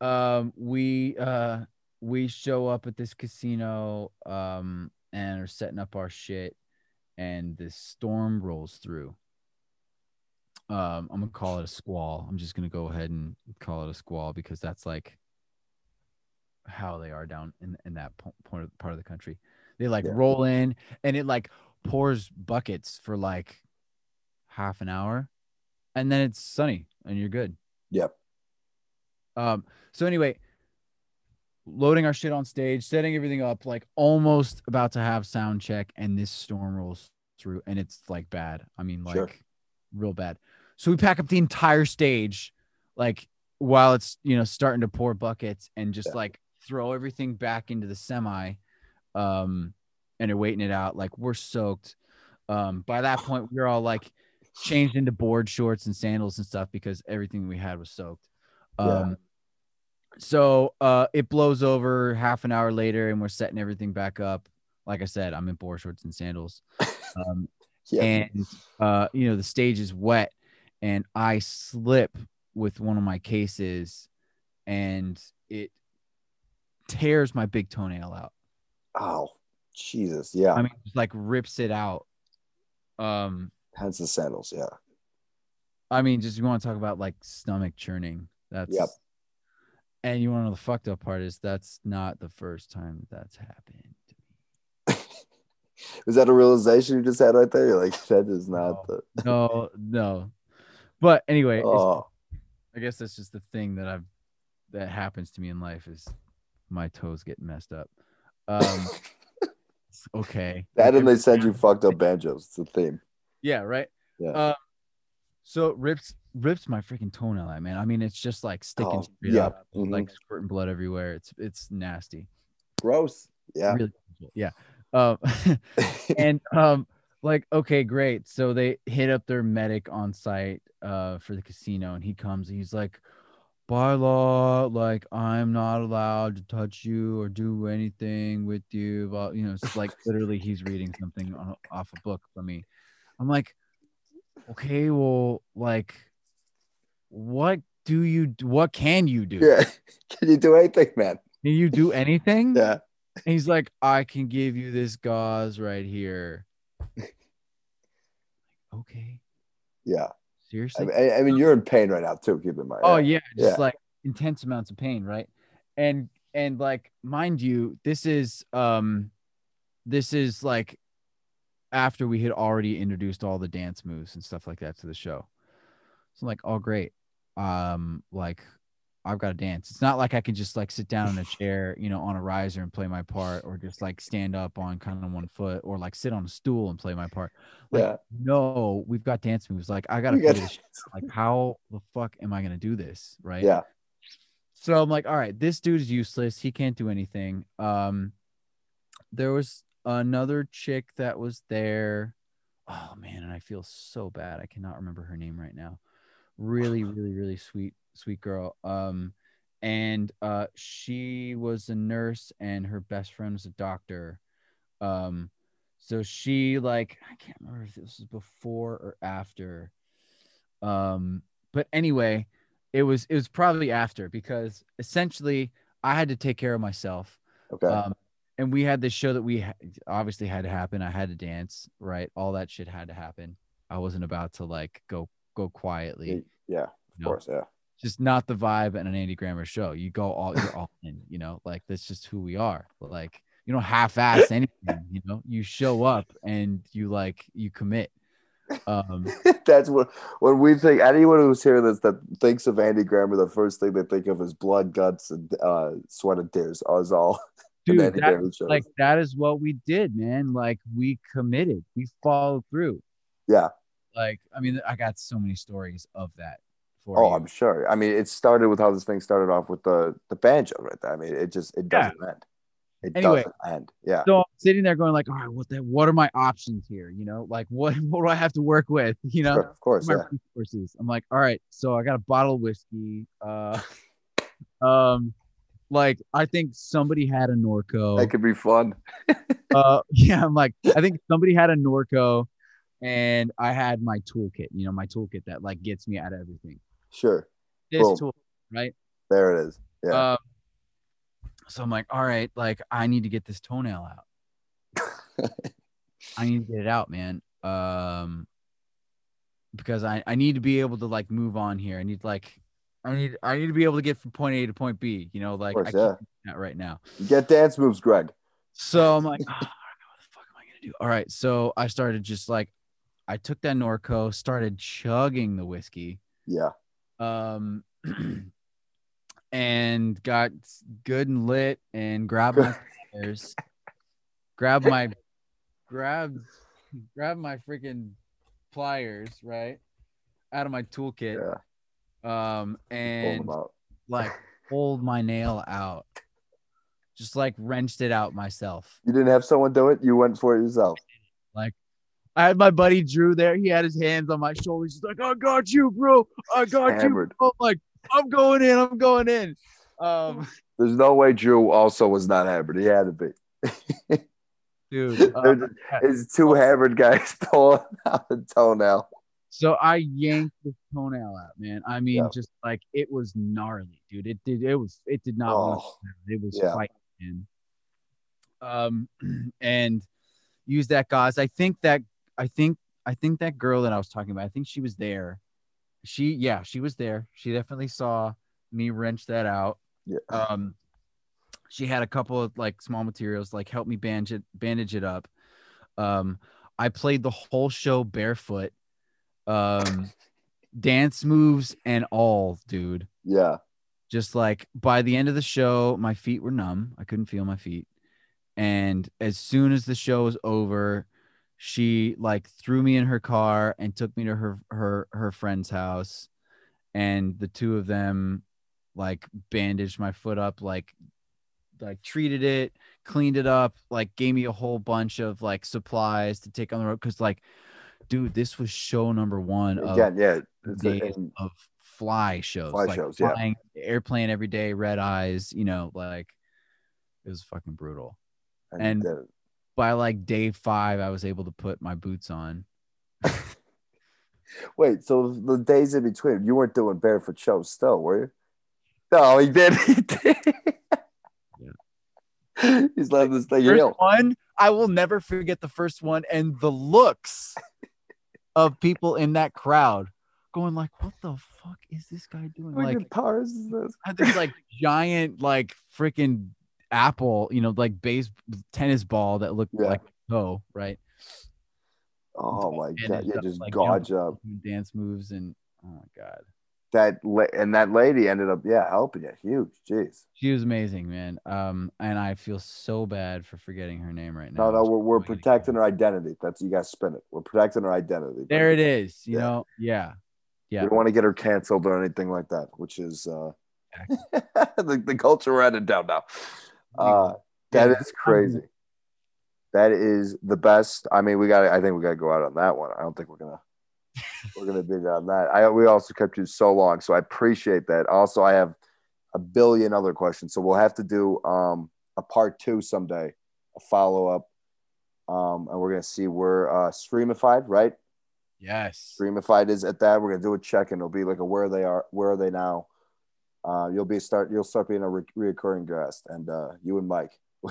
um we uh we show up at this casino um and are setting up our shit and this storm rolls through. Um I'm gonna call it a squall. I'm just gonna go ahead and call it a squall because that's like how they are down in, in that po- point of, part of the country. They like Yeah. roll in and it like pours buckets for like half an hour and then it's sunny and you're good. Yep. Um, so anyway, loading our shit on stage, setting everything up, like almost about to have sound check, and this storm rolls through, and it's like bad. I mean, like Sure. real bad. So we pack up the entire stage, like while it's you know starting to pour buckets, and just Yeah. like throw everything back into the semi, um, and are waiting it out. Like we're soaked. Um, by that point, we we're all like changed into board shorts and sandals and stuff because everything we had was soaked. Yeah. Um, so uh, it blows over half an hour later, and we're setting everything back up. Like I said, I'm in board shorts and sandals. Um, Yeah. and uh, you know the stage is wet, and I slip with one of my cases, and it tears my big toenail out. oh, Jesus. Yeah. I mean, like rips it out. Um, Hence the sandals. Yeah. I mean, just you want to talk about like stomach churning. That's Yep. And you want to know the fucked up part is that's not the first time that's happened. to me. Was that a realization you just had right there? You're like, that is not No. the. No, no. But anyway, Oh, I guess that's just the thing that I've that happens to me in life is my toes get messed up. Um, okay. that and they send you fucked up banjos. It's the theme. Yeah, right. Yeah. Uh, so rips rips my freaking toenail out, man. I mean, it's just like sticking Oh, straight yeah. up, Mhm. like squirting blood everywhere. It's it's nasty. Gross. Yeah. Really, yeah. Um, and um, like okay, great. So they hit up their medic on site uh for the casino, and he comes. And he's like, by law, like I'm not allowed to touch you or do anything with you. But you know, it's like literally he's reading something on, off a book for me. I'm like, okay, well, like, what do you? What can you do? yeah. Can you do anything, man? Can you do anything? Yeah. And he's like, I can give you this gauze right here. okay, Yeah. I seriously? mean, I, I mean, you're in pain right now too. Keep in mind. oh yeah, just Yeah. like intense amounts of pain, right? And and like mind you, this is um this is like after we had already introduced all the dance moves and stuff like that to the show. So I'm like, oh great. Um like I've got to dance. It's not like I can just like sit down in a chair, you know, on a riser and play my part, or just like stand up on kind of one foot, or like sit on a stool and play my part. Like, Yeah. no, we've got dance moves. Like, I gotta got- this. Like, how the fuck am I gonna do this? Right. Yeah. So I'm like, all right, this dude is useless. He can't do anything. Um, there was another chick that was there. Oh man, and I feel so bad. I cannot remember her name right now. Really, really, really sweet, sweet girl. Um, and uh, she was a nurse, and her best friend was a doctor. Um, so she like I can't remember if this was before or after. Um, but anyway, it was it was probably after because essentially I had to take care of myself. Okay. Um, and we had this show that we ha- obviously had to happen. I had to dance, right? All that shit had to happen. I wasn't about to like go go quietly. yeah. Of No. course. Yeah. Just not the vibe at an Andy Grammer show. You go all you're all in, you know, like that's just who we are. Like you don't half-ass anything. You know, you show up and you like you commit. Um, That's what when we think anyone who's hearing this that thinks of Andy Grammer, the first thing they think of is blood, guts, and uh, sweat and tears. Is all. in dude, Andy that, like that is what we did, man. Like we committed, we followed through. yeah. Like, I mean, I got so many stories of that. For Oh, you. I'm sure. I mean, it started with how this thing started off with the the banjo right there. I mean, it just it doesn't end. It Anyway. doesn't end. Yeah. so I'm sitting there going like, all right, what the what are my options here? You know, like what what do I have to work with? You know, Sure, of course. my Yeah. resources. I'm like, all right, so I got a bottle of whiskey. Uh, um, like I think somebody had a Norco. That could be fun. uh, yeah, I'm like, I think somebody had a Norco, and I had my toolkit. You know, my toolkit that like gets me out of everything. Sure. This Boom. tool, right? There it is. Yeah. Um, so I'm like, all right, like I need to get this toenail out. I need to get it out, man. Um, because I I need to be able to like move on here. I need like I need I need to be able to get from point A to point B. You know, like course, I can't yeah. do that right now. Get dance moves, Greg. So I'm like, "Oh, what the fuck am I gonna do? All right, so I started just like I took that Norco, started chugging the whiskey, Yeah. Um, and got good and lit, and grabbed my pliers, grabbed my grabbed grabbed my freaking pliers right out of my toolkit, Yeah. um, and like pulled my nail out, just like wrenched it out myself. You didn't have someone do it. You went for it yourself. I had my buddy Drew there. He had his hands on my shoulders. He's like, I got you, bro. I got Hammered. you. I'm like, I'm going in. I'm going in. Um, There's no way Drew also was not hammered. He had to be. dude. uh, There's- It's two hammered guys pulling out the toenail. so I yanked the toenail out, man. I mean, Yeah. just like it was gnarly, dude. It did. It was. It did not. Oh, It was yeah. fighting. Um, and use that gauze. I think that. I think. I think that girl that I was talking about. I think she was there. She, yeah, she was there. She definitely saw me wrench that out. Yeah. Um, she had a couple of like small materials, like help me bandage it, bandage it up. Um, I played the whole show barefoot, um, dance moves and all, dude. Yeah. Just like by the end of the show, my feet were numb. I couldn't feel my feet. And as soon as the show was over, she like threw me in her car and took me to her her her friend's house. And the two of them like bandaged my foot up, like like treated it, cleaned it up, like gave me a whole bunch of like supplies to take on the road. Cause like, dude, this was show number one of Again, yeah. It's a, days of fly shows, Fly like shows, yeah. airplane every day, red eyes, you know, like it was fucking brutal. and, and- uh, By like day five, I was able to put my boots on. wait, so the days in between, you weren't doing barefoot shows still, were you? No, he did. He did. He's letting this thing First heal. one, I will never forget the first one and the looks of people in that crowd going like, "What the fuck is this guy doing?" What Like, guitars is this? had this like giant like freaking apple, you know, like base tennis ball that looked Yeah. like a toe, right? Oh my And god! Yeah, just, like, gauge jumping, up. dance moves and oh my god, That la- and that lady ended up, yeah, helping you. Huge. Jeez. she was amazing, man. Um, and I feel so bad for forgetting her name right now. no, no we're, we're protecting her identity. That's you guys spin it. We're protecting her identity. There it is. You Yeah. know, yeah, yeah We don't want to get her canceled or anything like that, which is uh the, the culture we're headed down now. Uh that is crazy. That is the best. I mean, we got. I think we got to go out on that one. I don't think we're gonna. we're gonna be on that. I we also kept you so long, so I appreciate that. Also, I have a billion other questions, so we'll have to do um a part two someday, a follow up, um, and we're gonna see where uh Streamified, right? Yes. Streamified is at that. We're gonna do a check, and it'll be like a where they are, where are they now? Uh, you'll be start. You'll start being a re- reoccurring guest, and uh, you and Mike,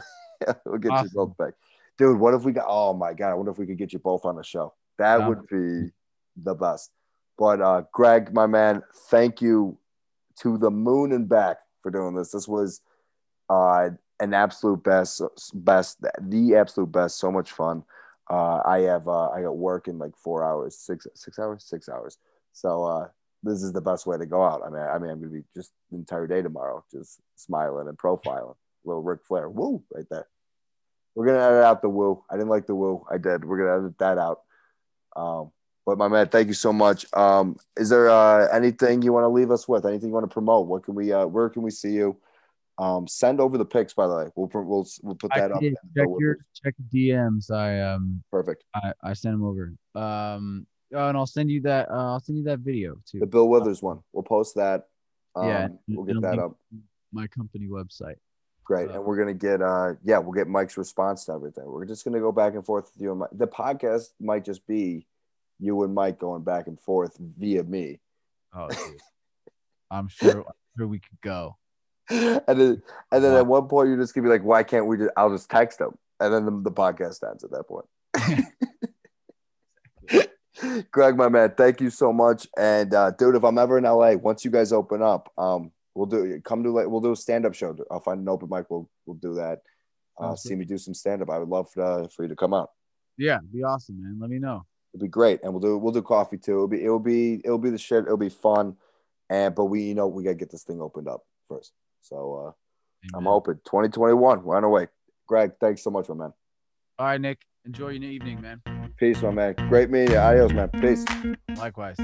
we'll get Awesome. you both back, dude. What if we got? Oh my god! I wonder if we could get you both on the show. That Yeah. would be the best. But uh, Greg, my man, thank you to the moon and back for doing this. This was uh, an absolute best, best, the absolute best. So much fun. Uh, I have uh, I got work in like four hours, six six hours, six hours. So uh, this is the best way to go out. I mean, I mean, I'm gonna be just the entire day tomorrow, just smiling and profiling. Little Ric Flair, woo, right there. We're gonna edit out the woo. I didn't like the woo. I did. We're gonna edit that out. Um, but my man, thank you so much. Um, is there uh, anything you want to leave us with? Anything you want to promote? What can we? Uh, where can we see you? Um, send over the pics, by the way. We'll we'll we'll put that I up. Check your check DMs. I um Perfect. I, I sent them over. Um oh, and I'll send you that uh, I'll send you that video too. The Bill Withers one. We'll post that. Um, Yeah, we'll get that up. My company website. Great. Uh, And we're gonna get uh yeah, we'll get Mike's response to everything. We're just gonna go back and forth with you and Mike. The podcast might just be you and Mike going back and forth via me. Oh. I'm sure I'm sure we could go. And then and then Wow. at one point you're just gonna be like, why can't we just I'll just text him. And then the, the podcast ends at that point. Greg, my man, thank you so much. And uh, dude, if I'm ever in LA, once you guys open up, um, we'll do come to like we'll do a stand up show. I'll find an open mic. We'll we'll do that. Uh, see me do some stand up. I would love uh, for you to come out. Yeah, it'd be awesome, man. Let me know. It'll be great, and we'll do we'll do coffee too. It'll be it'll be it'll be the shit. It'll be fun, and but we you know we gotta get this thing opened up first. So uh, I'm open. 2021, we're on our way. Greg, thanks so much, my man. All right, Nick. Enjoy your evening, man. Peace, my man. Great meeting. Adios, man. Peace. Likewise.